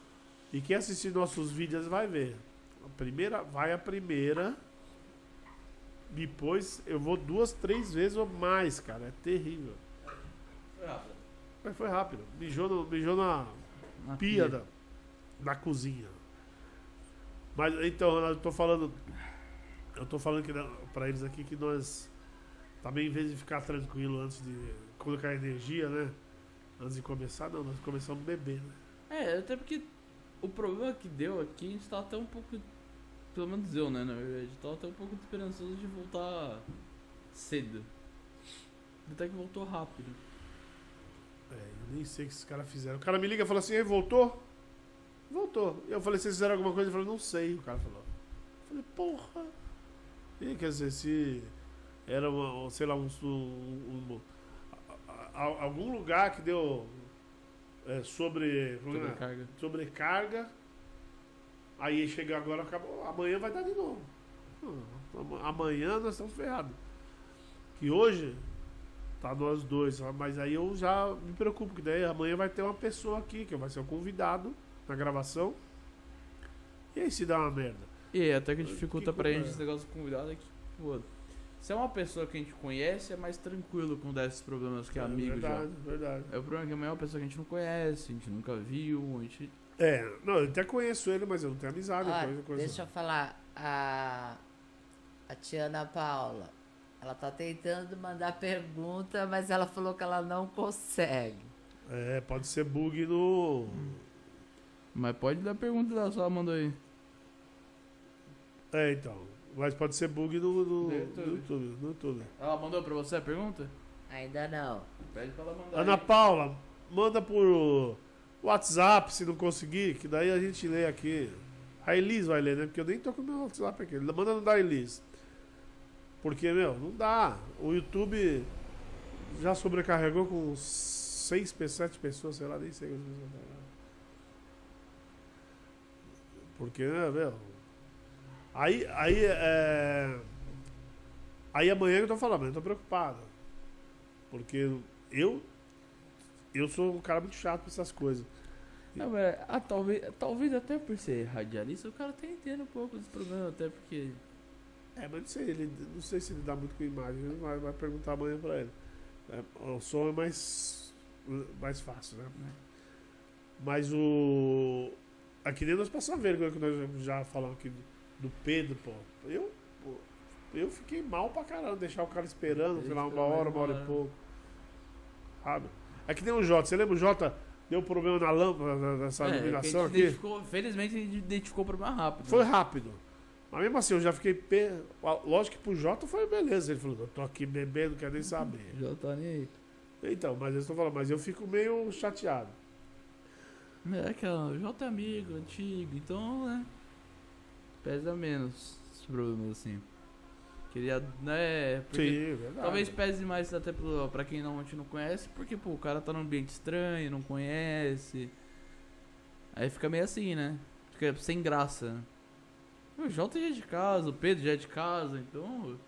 e quem assistiu nossos vídeos vai ver. A primeira, vai a primeira. Depois eu vou duas, três vezes ou mais, cara. É terrível. Mas foi rápido. Mijou, no, mijou na Na pia da, da cozinha. Mas então, eu tô falando. Eu tô falando que, pra eles aqui que nós. Também, em vez de ficar tranquilo antes de colocar energia, né? Antes de começar, não, nós começamos a beber, né? É, até porque o problema que deu aqui, a gente tava até um pouco. Pelo menos eu, né? Na verdade, tava até um pouco esperançoso de voltar cedo. Até que voltou rápido. É, eu nem sei o que esses caras fizeram. O cara me liga e fala assim, "Ei, voltou? Voltou. Eu falei, vocês fizeram alguma coisa? Ele falou, não sei, o cara falou. Eu falei, porra. E, quer dizer, se era, uma, sei lá, um, um- um- algum lugar que deu é, sobre, é? Sobrecarga. sobrecarga, aí chega agora, acabou, amanhã vai dar de novo. Hum, ama- Amanhã nós estamos ferrados. Que hoje tá nós dois, mas aí eu já me preocupo, que daí amanhã vai ter uma pessoa aqui, que vai ser o convidado na gravação. E aí se dá uma merda? E até que Que dificulta pra culpa gente é? esse negócio do convidado é que, pô, se é uma pessoa que a gente conhece, é mais tranquilo com desses problemas que é amigo já. verdade, verdade. É o problema que amanhã é uma pessoa que a gente não conhece, a gente nunca viu, a gente. É, não, eu até conheço ele, mas eu não tenho amizade. Ó, coisa, coisa. deixa eu falar. A, a tia Ana Paula, ela tá tentando mandar pergunta, mas ela falou que ela não consegue. É, pode ser bug no. Mas pode dar pergunta da sua, manda aí. É, então. Mas pode ser bug no, no, No. YouTube. No YouTube. Ela mandou pra você a pergunta? Ainda não. Pede pra ela mandar. Ana aí. Paula, manda por WhatsApp se não conseguir, que daí a gente lê aqui. A Elis vai ler, né? Porque eu nem tô com o meu WhatsApp aqui. Manda no da Elis. Porque, meu, não dá. O YouTube já sobrecarregou com seis, pe- sete pessoas, sei lá, nem sei quantas pessoas. tá. Porque, né, meu. Aí, aí, é. Aí amanhã eu tô falando, eu tô preocupado. Porque eu. Eu sou um cara muito chato pra essas coisas. Não, mas, ah, talvez, talvez até por ser radialista, o cara até entenda um pouco desse problema, até porque. É, mas não sei, ele, não sei se ele dá muito com imagem, ele vai, vai perguntar amanhã pra ele. É, o som é mais, mais fácil, né? Mas o. Aqui nem nós passamos vergonha que nós já falamos aqui do Pedro, pô. Eu, pô, eu fiquei mal pra caramba, deixar o cara esperando, sei lá, uma hora, uma hora e pouco. Sabe? É que nem o Jota, você lembra o Jota deu problema na lâmpada, nessa É, iluminação aqui? felizmente a gente identificou o problema rápido. Foi rápido. Mas mesmo assim, eu já fiquei. Pe... Lógico que pro Jota foi beleza. Ele falou: eu tô aqui bebendo, não quero nem saber. Já tá nem aí. Então, mas eu estou falando, mas eu fico meio chateado. É que o J é amigo, antigo, então, né? Pesa menos esse problema assim. Queria, né? Porque Sim, verdade. Talvez pese mais até pro, pra quem não, a gente não conhece, porque, pô, o cara tá num ambiente estranho, não conhece. Aí fica meio assim, né? Fica sem graça. O Jota já é de casa, o Pedro já é de casa, então.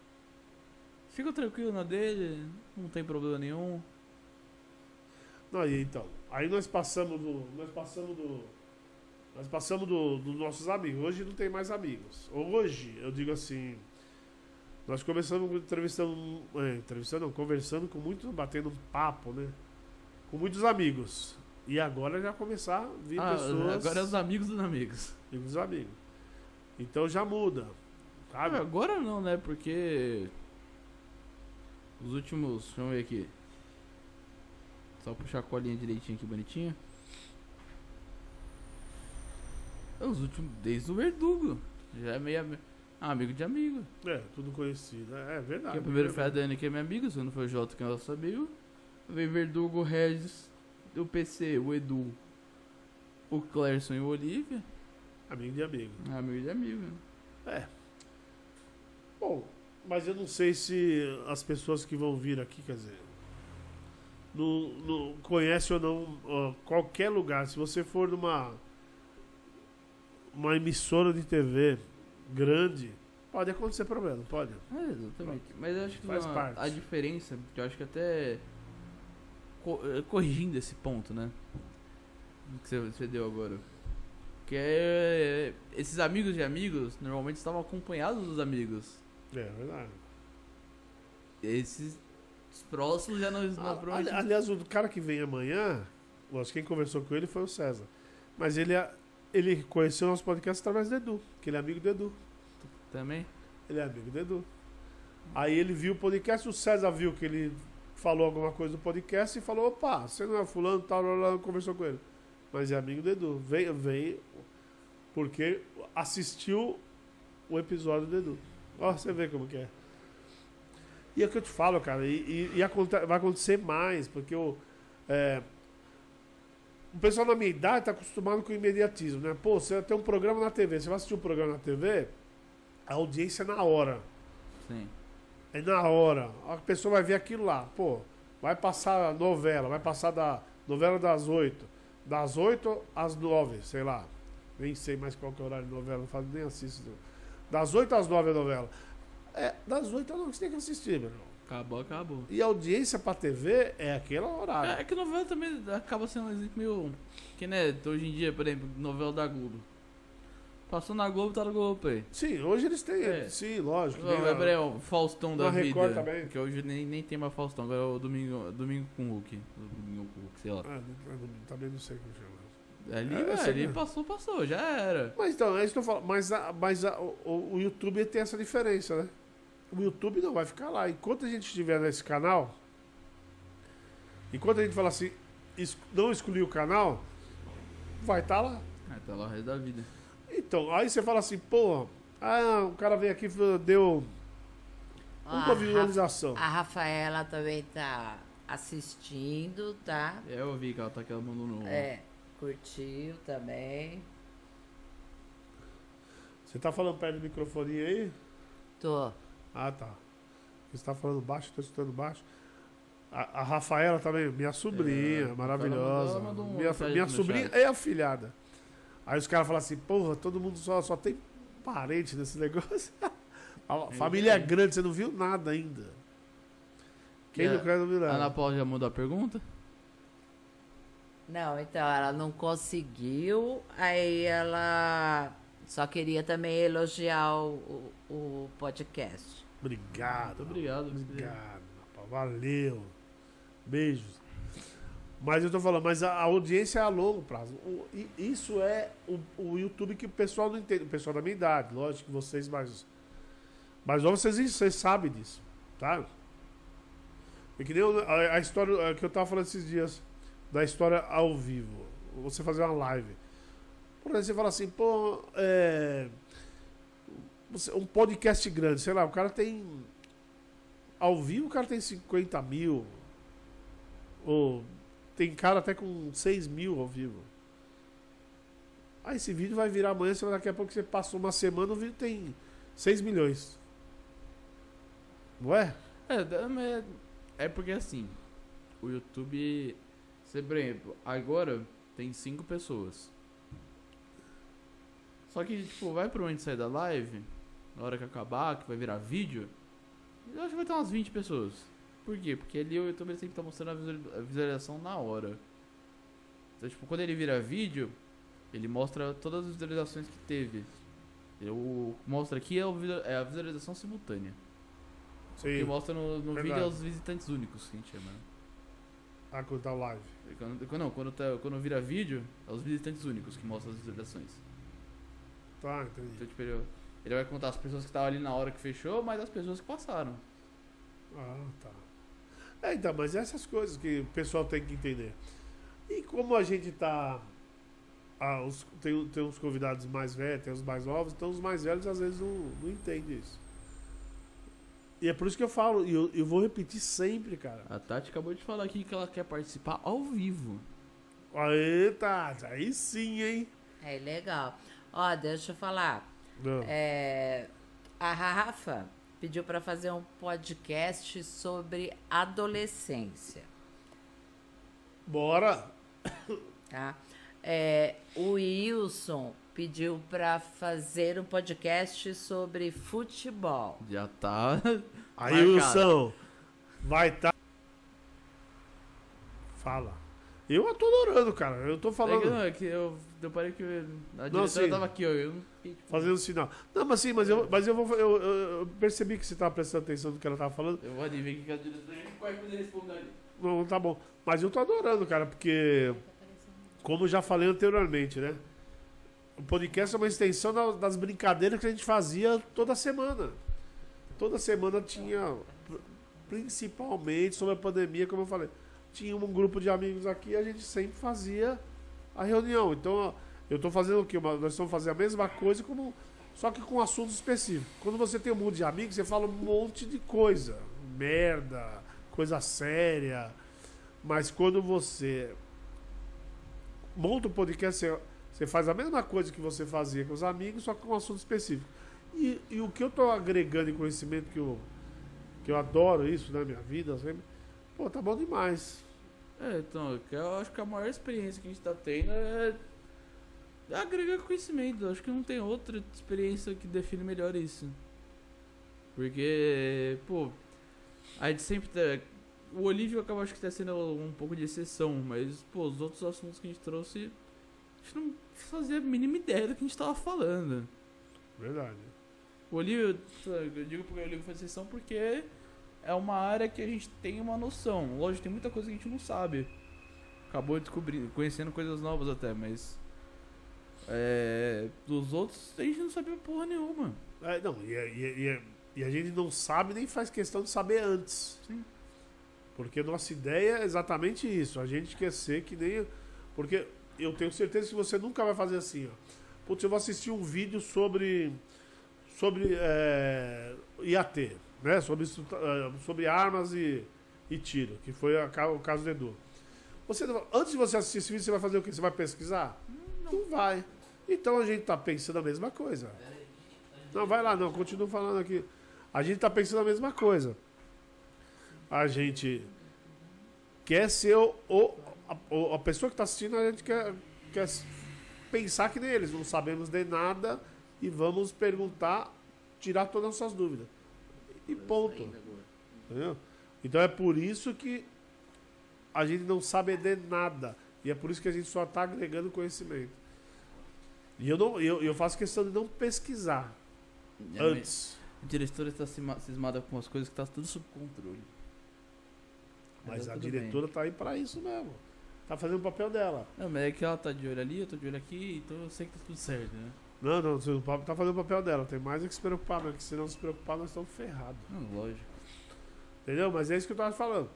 Fica tranquilo na dele, não tem problema nenhum. Não, e então. Aí nós passamos do. Nós passamos do. Nós passamos do- dos nossos amigos. Hoje não tem mais amigos. Hoje, eu digo assim. Nós começamos entrevistando. É, entrevistando, não, conversando com muitos, batendo um papo, né? Com muitos amigos. E agora já começar a vir Ah, pessoas. agora é os amigos dos amigos. Amigos amigos. Então já muda. Ah, Sabe? agora não, né? Porque. Os últimos. Deixa eu ver aqui. Só puxar a colinha direitinho aqui, bonitinha. É Os últimos. Desde o Verdugo. Já é meio. Ah, amigo de amigo. É, tudo conhecido. É, é verdade. Porque primeiro é foi a. Dani, que é minha amiga, o segundo foi o Jota, que é nosso amigo. Veio Verdugo, o Regis, o PC, o Edu, o Clerson e o Olivia. Amigo de amigo. Ah, amigo de amigo. né? Bom, mas eu não sei se as pessoas que vão vir aqui, quer dizer, não, não conhece ou não ó, qualquer lugar. Se você for numa uma emissora de TV grande, pode acontecer problema, pode. É, exatamente. Mas eu acho que Faz uma- parte. a diferença, que eu acho que até co- eh, corrigindo esse ponto, né? Que você, você deu agora. Que é. Esses amigos de amigos normalmente estavam acompanhados dos amigos. É verdade. Esses os próximos já não. não Ah, ali- aliás, o cara que vem amanhã, lógico, quem conversou com ele foi o César. Mas ele, ele conheceu o nosso podcast através do Edu, que ele é amigo do Edu. Também. Ele é amigo do Edu. Aí ele viu o podcast, o César viu que ele falou alguma coisa do podcast e falou, opa, você não é fulano, tal, lá, lá, conversou com ele. Mas é amigo do Edu. Veio, veio porque assistiu o episódio do Edu. Ó, você vê como que é. E é o que eu te falo, cara, e, e- e vai acontecer mais, porque o, é, o pessoal na minha idade está acostumado com o imediatismo, né? Pô, você tem um programa na TV, você vai assistir um programa na TV, a audiência é na hora. Sim. É na hora. A pessoa vai ver aquilo lá. Pô, vai passar novela, vai passar da novela das oito. Das oito às nove, sei lá. Nem sei mais qual que é o horário de novela, não faço nem assisto. Das oito às nove a novela. É, das oito às nove você tem que assistir, meu irmão. Acabou, acabou. E audiência pra TV é aquele horário. É, é que novela também acaba sendo um exemplo meio. Que né, hoje em dia, por exemplo, novela da Globo. Passou na Globo, tá no Globo Play. Sim, hoje eles têm. É. Sim, lógico. A- Gabriel, o Faustão da na vida. Record também. Que hoje nem, nem tem mais Faustão, agora é o Domingo, domingo com o Hulk. Domingo com o Hulk, sei lá. Eu não- também não sei como chama. Ali, É, velho, ali passou, passou, já era. Mas então, é isso que eu falo. Mas, a- mas a- o, o YouTube tem essa diferença, né? O YouTube não vai ficar lá. Enquanto a gente estiver nesse canal, enquanto a gente fala assim, não excluir o canal, vai estar lá. Ah, tá lá o resto da vida. Então, aí você fala assim, pô, ah, o cara veio aqui e deu uma a visualização. A Rafaela também tá assistindo, tá? É, eu vi que ela tá ela mandou no. É, curtiu também. Você tá falando perto do microfone aí? Tô. Ah, tá. Você tá falando baixo, tô escutando baixo. A, a Rafaela também, minha sobrinha, É, maravilhosa. mandou uma minha minha sobrinha chat. é afilhada. Aí os caras falam assim, porra, todo mundo só, só tem parente nesse negócio. A família é grande, você não viu nada ainda. Quem não a- quer não viu A Ana nada. Paula já mudou a pergunta? Não, então ela não conseguiu, aí ela só queria também elogiar o, o podcast. Obrigado. Muito obrigado. Obrigado, rapaz, valeu. Beijos. Mas eu tô falando, mas a, audiência é a longo prazo. O- isso é o, o YouTube que o pessoal não entende. O pessoal da minha idade, lógico que vocês mais. Mas vocês, vocês sabem disso, tá? É que nem a, a história é, que eu tava falando esses dias, da história ao vivo. Você fazer uma live. Por exemplo, você fala assim, pô, é. Um podcast grande, sei lá, o cara tem. Ao vivo o cara tem 50 mil. Ou tem cara até com 6 mil ao vivo. Aí esse vídeo vai virar amanhã, daqui a pouco você passou uma semana, o vídeo tem 6 milhões. Não é? É, mas é porque assim, o YouTube, você, por exemplo, agora tem cinco pessoas. Só que, tipo, vai pro onde sair da live, na hora que acabar, que vai virar vídeo, eu acho que vai ter umas 20 pessoas. Por quê? Porque ali o YouTube ele sempre tá mostrando a visual- a visualização na hora. Então, tipo, quando ele vira vídeo, ele mostra todas as visualizações que teve. Eu mostra aqui é é a visualização simultânea. Que Sim. mostra no, no vídeo é os visitantes únicos, que a gente chama. né? Ah, quando tá live. Quando, quando- não, quando, tá, quando vira vídeo, é os visitantes únicos que mostram as visualizações. Tá, entendi. Então, tipo, ele, ele vai contar as pessoas que estavam ali na hora que fechou, mas as pessoas que passaram. Ah, tá. É, então, mas essas coisas que o pessoal tem que entender. E como a gente tá. ah, os- tem, tem uns convidados mais velhos, tem os mais novos, então os mais velhos às vezes não, não entendem isso. E é por isso que eu falo, e eu, eu vou repetir sempre, cara. A Tati acabou de falar aqui que ela quer participar ao vivo. Aê, Tati, aí sim, hein? É legal. Ó, deixa eu falar. Não. É, a Rafa pediu para fazer um podcast sobre adolescência, Bora! tá? É, o Wilson pediu para fazer um podcast sobre futebol. Já tá. Aí. Wilson, vai estar. Fala. Eu tô adorando, cara. Eu tô É que, falando. não, é que eu, eu parei que a Não, diretora sim. tava aqui, ó. Eu não fiquei, tipo, Fazendo sinal. Não, mas sim, mas eu, mas eu vou. Eu, eu- percebi que você tava prestando atenção no que ela tava falando. Eu vou adivinhar que a diretora vai poder responder ali. Não, tá bom. Mas eu tô adorando, cara, porque. Como eu já falei anteriormente, né? O podcast é uma extensão da- das brincadeiras que a gente fazia toda semana. Toda semana tinha. pr- Principalmente sobre a pandemia, como eu falei. Tinha um grupo de amigos aqui e a gente sempre fazia a reunião. Então, eu tô fazendo o quê? Nós estamos fazendo a mesma coisa, como, só que com assuntos específicos. Quando você tem um monte de amigos, você fala um monte de coisa. Merda, coisa séria. Mas quando você monta um podcast, você, você faz a mesma coisa que você fazia com os amigos, só que com um assunto específico. E, e o que eu tô agregando em conhecimento, que eu, que eu adoro isso na minha vida, sempre, pô, tá bom demais. É, então, eu acho que a maior experiência que a gente tá tendo é agregar conhecimento. Eu acho que não tem outra experiência que define melhor isso. Porque, pô, a gente sempre tá. O Olívio acaba acho que tá sendo um pouco de exceção, mas, pô, os outros assuntos que a gente trouxe a gente não fazia a mínima ideia do que a gente tava falando. Verdade. O Olívio, eu digo porque o Olívio faz sessão porque é uma área que a gente tem uma noção. Lógico, tem muita coisa que a gente não sabe. Acabou descobrindo, conhecendo coisas novas até, mas. É, dos outros a gente não sabia porra nenhuma. É, não, e, e- e- e a gente não sabe nem faz questão de saber antes. Sim. Porque nossa ideia é exatamente isso. A gente quer ser que nem. Porque eu tenho certeza que você nunca vai fazer assim, ó. Putz, eu vou assistir um vídeo sobre. Sobre é, IAT, né? Sobre, eh, sobre armas e, e tiro, que foi a o caso do Edu. Você, não- antes de você assistir esse vídeo, você vai fazer o quê? Você vai pesquisar? Não, vai. Então a gente tá pensando a mesma coisa. Não, vai lá, não, continuo falando aqui. A gente tá pensando a mesma coisa. A gente quer ser o, o- a, a pessoa que está assistindo, a gente quer, quer pensar que nem eles, não sabemos de nada e vamos perguntar, tirar todas as suas dúvidas. E ponto. Entendeu? Então é por isso que a gente não sabe de nada. E é por isso que a gente só está agregando conhecimento. E eu, não, eu, eu faço questão de não pesquisar antes. A diretora está cismada com as coisas que tá tudo sob controle. Mas tá a diretora tá aí para isso mesmo. Tá fazendo o papel dela. Não, mas é que ela tá de olho ali, eu tô de olho aqui, então eu sei que tá tudo certo, né? Não, não, você não tá fazendo o papel dela. Tem mais é que se preocupar, né? Que se não se preocupar, nós estamos ferrados. Não, lógico. Entendeu? Mas é isso que eu tava falando.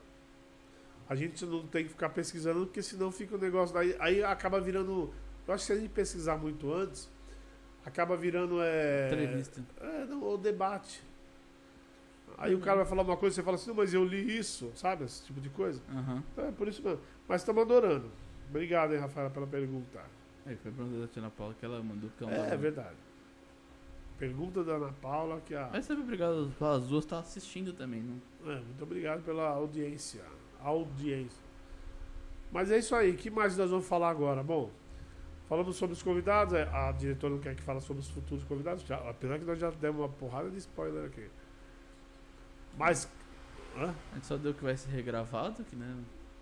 A gente não tem que ficar pesquisando, porque senão fica o negócio daí. Aí acaba virando. Eu acho que se a gente pesquisar muito antes, acaba virando. É, Entrevista. É, não, o debate. Aí o cara vai falar uma coisa e você fala assim, mas eu li isso, sabe? Esse tipo de coisa. Aham. Então é por isso mesmo. Mas estamos adorando. Obrigado, hein, Rafaela, pela pergunta. Aí foi pra da Tia Ana Paula que ela mandou que É, é verdade. Pergunta da Ana Paula, que a. Mas sempre obrigado as duas estar assistindo também, não? É, muito obrigado pela audiência. Audiência. Mas é isso aí. O que mais nós vamos falar agora? Bom, falamos sobre os convidados. é, A diretora não quer que fale sobre os futuros convidados. Já, apesar que nós já demos uma porrada de spoiler aqui. Mas. Hã? A gente só deu que vai ser regravado, que né?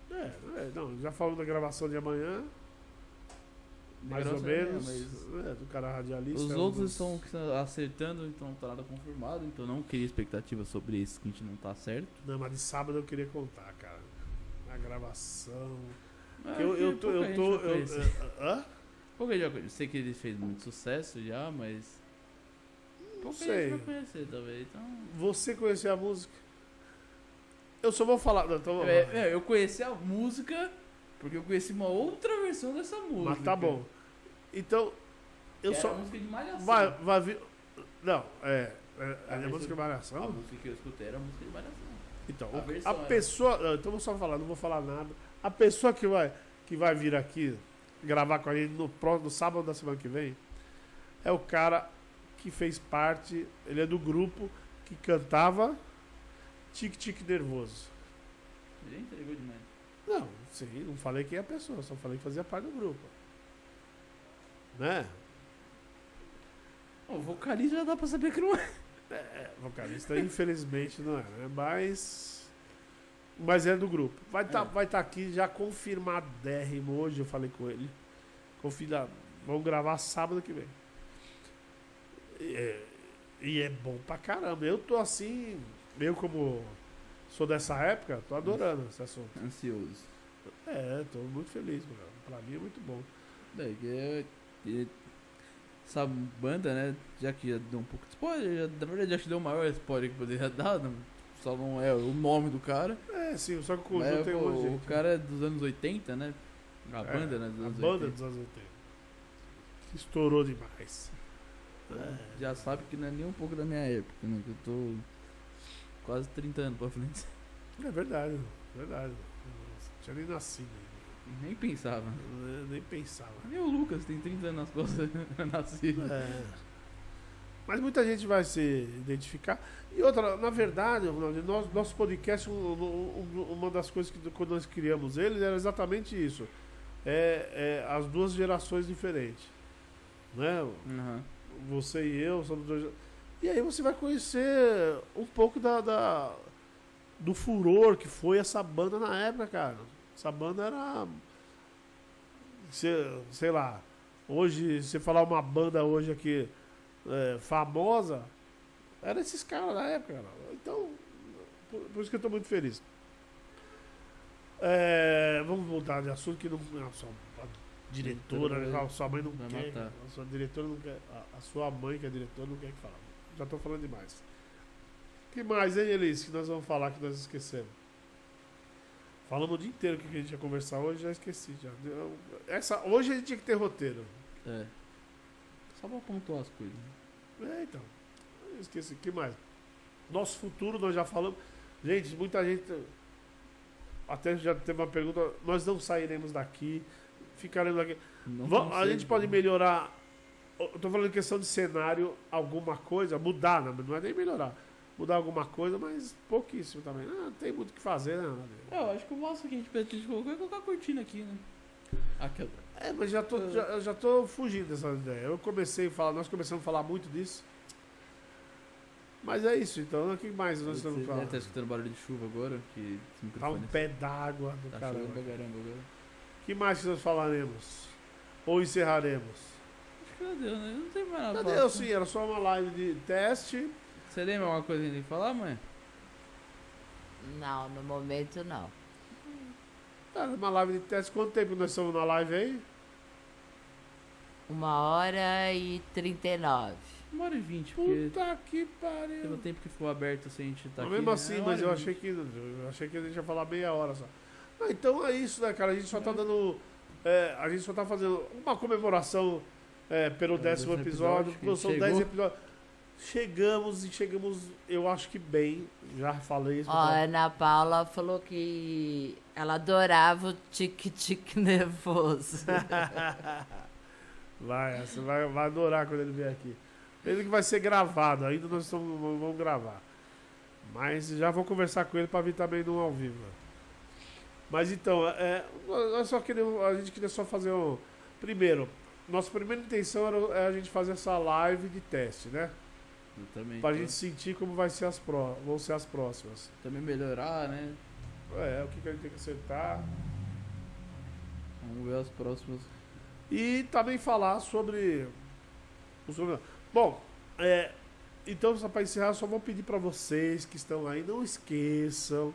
É, é, não, já falamos da gravação de amanhã. Mais ou é menos. é, do cara radialista. Os é um outros dos- estão acertando, então não tá nada confirmado, então não queria expectativa sobre isso, que a gente não tá certo. Não, mas de sábado eu queria contar, cara. A gravação. Ah, eu, eu tô. Eu tô já eu, é, hã? Pouca gente. Sei que ele fez muito sucesso já, mas. Não Pouca sei. gente vai conhecer, talvez. Então. Você conhecia a música? Eu só vou falar. Não, então, É, é, eu conheci a música porque eu conheci uma outra versão dessa música. mas tá bom. Então, eu Era só. a música de Malhação. Vai, vai vir. Não, é. É, é A a música de A Malhação? música que eu escutei era a música de Malhação. Então, a o- a, versão é. pessoa. não, Então, eu vou só falar, não vou falar nada. A pessoa que vai, que vai vir aqui gravar com a gente no, próximo, no sábado da semana que vem é o cara que fez parte. Ele é do grupo que cantava Tic Tic Nervoso. Ele entregou demais. Não, sim, não falei quem é a pessoa, só falei que fazia parte do grupo. Né? O vocalista já dá pra saber que não é. É, vocalista, infelizmente não é, né? Mas. Mas é do grupo. Vai estar É. vai tá aqui já confirmadérrimo. Hoje eu falei com ele. Confirma, vamos gravar sábado que vem. E é, e é bom pra caramba. Eu tô assim. Eu, como sou dessa época, tô adorando esse assunto. Ansioso. É, tô muito feliz, mano. Pra mim é muito bom. Daí que é- que essa banda, né? Já que já deu um pouco de spoiler, já, na verdade já te deu o maior spoiler que poderia dar, não- só não é o nome do cara. É, sim, só que o conjunto tem pô, monte de o cara é dos anos 80, né? A É, banda, né? Dos A anos banda 80. dos anos 80. Que estourou demais. É. Já sabe que não é nem um pouco da minha época, né? Que eu tô quase 30 anos pra frente. É verdade, verdade. Não tinha nem nascido ainda. Nem pensava. Eu Nem pensava. Nem o Lucas tem 30 anos nas costas nascido. É. Mas muita gente vai se identificar. E outra, na verdade, Ronaldo, nosso podcast, um- um- um- uma das coisas que quando nós criamos ele era exatamente isso. É, é as duas gerações diferentes. Né? Aham. Você e eu somos dois. E aí você vai conhecer um pouco da, da- do furor que foi essa banda na época, cara. Essa banda era. Sei, sei lá. Hoje, se você falar uma banda hoje aqui é, famosa, era esses caras da época, cara. Então, por, por isso que eu tô muito feliz. É, vamos mudar de assunto que não. não só a diretora, Diretora a sua mãe não quer. matar. A sua diretora não quer. A, a sua mãe, que é diretora, não quer que fale. Já tô falando demais. que mais, hein, Elis, que nós vamos falar que nós esquecemos? Falamos o dia inteiro o que a gente ia conversar hoje, já esqueci. Já. Eu- Essa, hoje a gente tinha que ter roteiro. É. Só pra pontuar as coisas. É, então. Eu esqueci. O que mais? Nosso futuro, nós já falamos. Gente, muita gente. Até já teve uma pergunta. Nós não sairemos daqui. Ficaremos aqui. Vamos- a gente pode né? melhorar. Eu tô falando em questão de cenário, alguma coisa, mudar, né? não é nem melhorar. Mudar alguma coisa, mas pouquíssimo também. Ah, não tem muito o que fazer, né? É, eu acho que o máximo que a gente pretende colocar é colocar a cortina aqui, né? Aquela. É, mas já tô, já, eu já tô fugindo dessa ideia. Eu comecei a falar, nós começamos a falar muito disso. Mas é isso, então. O que mais nós Você estamos falando? estar escutando barulho de chuva agora, que Tá um pé d'água do tá caramba. chovendo pra caramba agora. O que mais que nós falaremos? Ou encerraremos? Acho que já deu, né? Não tem mais nada deu falar. sim, era só uma live de teste. Você lembra alguma coisa que falar, mãe? Não, no momento não. Era uma live de teste. Quanto tempo nós estamos na live aí? Uma hora e trinta e nove. Uma hora e vinte, Puta que teve um pariu. tempo que ficou aberto sem a gente estar Mas aqui. mesmo né? assim, É uma mas eu achei que eu achei que a gente ia falar meia hora só. Ah, então é isso, né, cara? A gente só tá dando. é, a gente só tá fazendo uma comemoração é, pelo décimo décimo episódio. episódio, são chegou. 10 episódios. Chegamos e chegamos, eu acho que bem. Já falei isso. Ó, a Ana Paula falou que ela adorava o tique-tique nervoso. Vai, você vai, vai adorar quando ele vier aqui. Ele que vai ser gravado, ainda nós estamos, vamos vamos gravar. Mas já vou conversar com ele para vir também no ao vivo. Mas então, é, nós só queremos, a gente queria só fazer um. Primeiro, nossa primeira intenção era é a gente fazer essa live de teste, né? Eu também. Pra tô- gente sentir como vai ser as pró vão ser as próximas. Também melhorar, né? É, o que, que a gente tem que acertar. Vamos ver as próximas. E também falar sobre. Bom, é, então só para encerrar, só vou pedir para vocês que estão aí, não esqueçam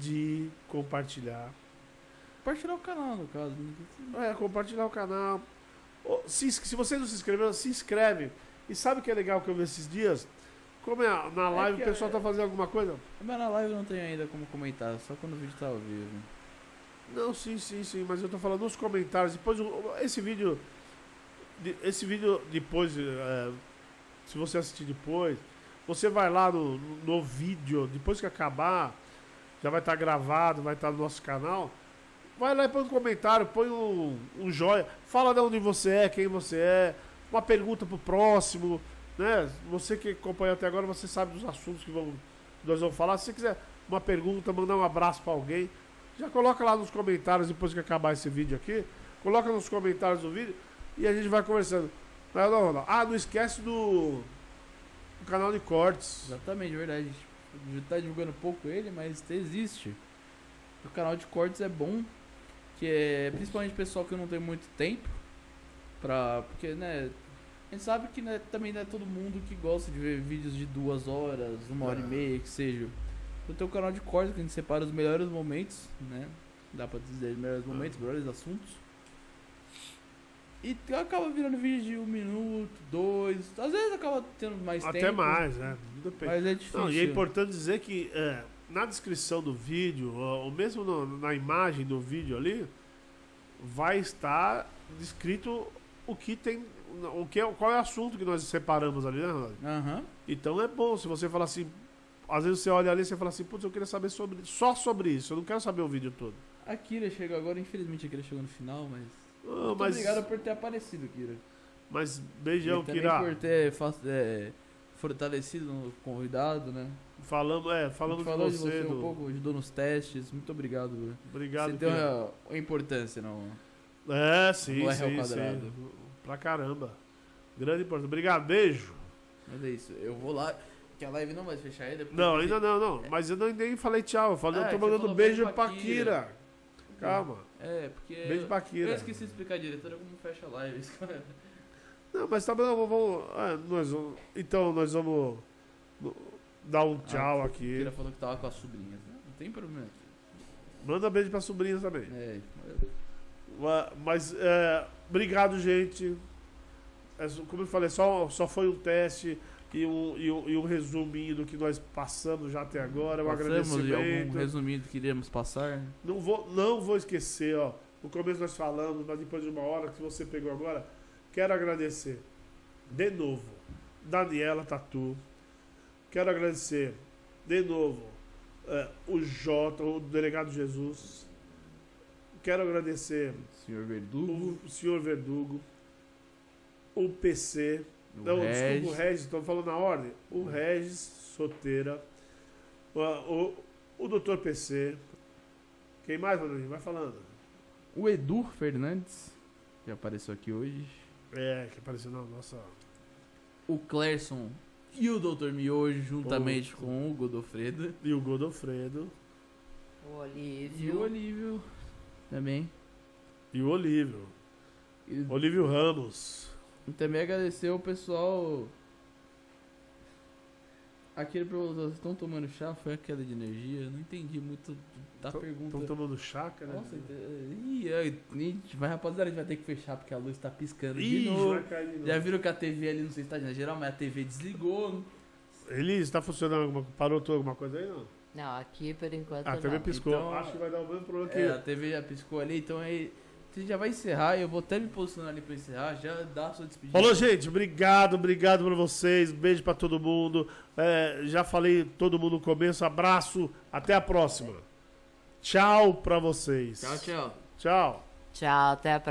de compartilhar. Compartilhar o canal, no caso. né? É, compartilhar o canal. Se, se você não se inscreveu, se inscreve. E sabe o que é legal que eu vi esses dias? Como é, na live que o pessoal é- tá fazendo alguma coisa? Mas na live não tem ainda como comentar, só quando o vídeo tá ao vivo. Não, sim, sim, sim, mas eu tô falando nos comentários. Depois, esse vídeo. de- Esse vídeo depois, é, se você assistir depois, você vai lá no, no vídeo, depois que acabar, já vai estar gravado, vai estar no nosso canal. Vai lá e põe um comentário, põe um, um joia, fala de onde você é, quem você é, uma pergunta pro próximo, né? Você que acompanhou até agora, você sabe dos assuntos que vão, nós vamos falar. Se você quiser uma pergunta, mandar um abraço pra alguém, já coloca lá nos comentários depois que acabar esse vídeo aqui. Coloca nos comentários do vídeo e a gente vai conversando. Não, não, não. Ah, não esquece do, do canal de cortes. Exatamente, é verdade. A gente tá divulgando pouco ele, mas existe. O canal de cortes é bom, que é principalmente pessoal que não tem muito tempo pra. Porque, né? A gente sabe que né, também não é todo mundo que gosta de ver vídeos de duas horas, uma hora É. e meia, que seja. Então tem o canal de cortes que a gente separa os melhores momentos, né? Dá pra dizer os melhores momentos, os melhores assuntos. E acaba virando vídeo de um minuto, dois. Às vezes acaba tendo mais Até tempo. mais, né? Depende. Mas é difícil. Não, e é importante dizer que é, na descrição do vídeo, ou mesmo no- na imagem do vídeo ali, vai estar descrito o que tem. O que é, qual é o assunto que nós separamos ali, né, Ronaldo? Aham. Então é bom se você falar assim. Às vezes você olha ali e você fala assim, putz, eu queria saber sobre, só sobre isso, eu não quero saber o vídeo todo. A Kira chegou agora, infelizmente a Kira chegou no final, mas. Ah, Muito mas, obrigado por ter aparecido, Kira. mas beijão, e também Kira. por ter é, fortalecido no convidado, né? Falamos, é, falamos gente falou de você. um do- pouco, ajudou nos testes. Muito obrigado. velho. Obrigado, Você deu Kira. a, a importância, não. É, sim, No ao sim, sim. Pra caramba. Grande importância. Obrigado, beijo. Mas é isso, eu vou lá. Que a live não vai fechar ainda. Não, ainda não, não. Mas eu não, nem falei tchau. Eu falei, Ah, eu tô você mandando beijo pra pra Kira. Calma. É, porque. Beijo pra Kira. Eu esqueci de explicar diretora como fecha a live. Não, mas tá bom, vamos. ah, nós vamos então, nós vamos dar um tchau A aqui. Kira falou que tava com as sobrinhas. né? Não tem problema. Manda beijo pra sobrinha também. É, Ma- Mas, é, obrigado, gente. É, como eu falei, só, só foi um teste e um, e, um, e um resuminho do que nós passamos já até agora. Um passamos de algum agradecimento. resumido que iríamos passar. Não vou, não vou esquecer, ó. No começo nós falamos, mas depois de uma hora que você pegou agora, quero agradecer de novo Daniela Tatu. Quero agradecer de novo eh, o Jota, o delegado Jesus. Quero agradecer Senhor Verdugo, o senhor Verdugo, o PC, o não, Regis. desculpa, o Regis, estou falando na ordem. O Regis Soteira, o, o, o doutor PC. Quem mais, Manolinho? Vai falando. O Edu Fernandes, que apareceu aqui hoje. É, que apareceu na nossa. O Clerson e o Dr. Miojo, juntamente com o Godofredo. E o Godofredo. O E o Olívio. Olívio também. E o Olívio. E, Olívio Ramos. e também agradecer o pessoal. Aquele perguntou, vocês estão tomando chá? Foi a queda de energia? Eu não entendi muito da pergunta. Estão tomando chácara? Nossa, ih, ai, ih, vai rapaziada, a gente vai ter que fechar porque a luz tá piscando Ih, de novo. vai cair de novo. Já viram que a TV ali, não sei se tá na geral, mas a TV desligou. Elise, está funcionando alguma Parou tudo alguma coisa aí, não? Não, aqui por enquanto Ah, a TV não. piscou. Então- Acho que vai dar o mesmo problema que É, a TV já piscou ali, então aí. Você já vai encerrar, eu vou até me posicionar ali pra encerrar, já dá a sua despedida. Falou, gente. Obrigado, obrigado pra vocês. Beijo pra todo mundo. É, já falei todo mundo no começo. Abraço. Até a próxima. Tchau pra vocês. Tchau, tchau. Tchau. Tchau, até a próxima.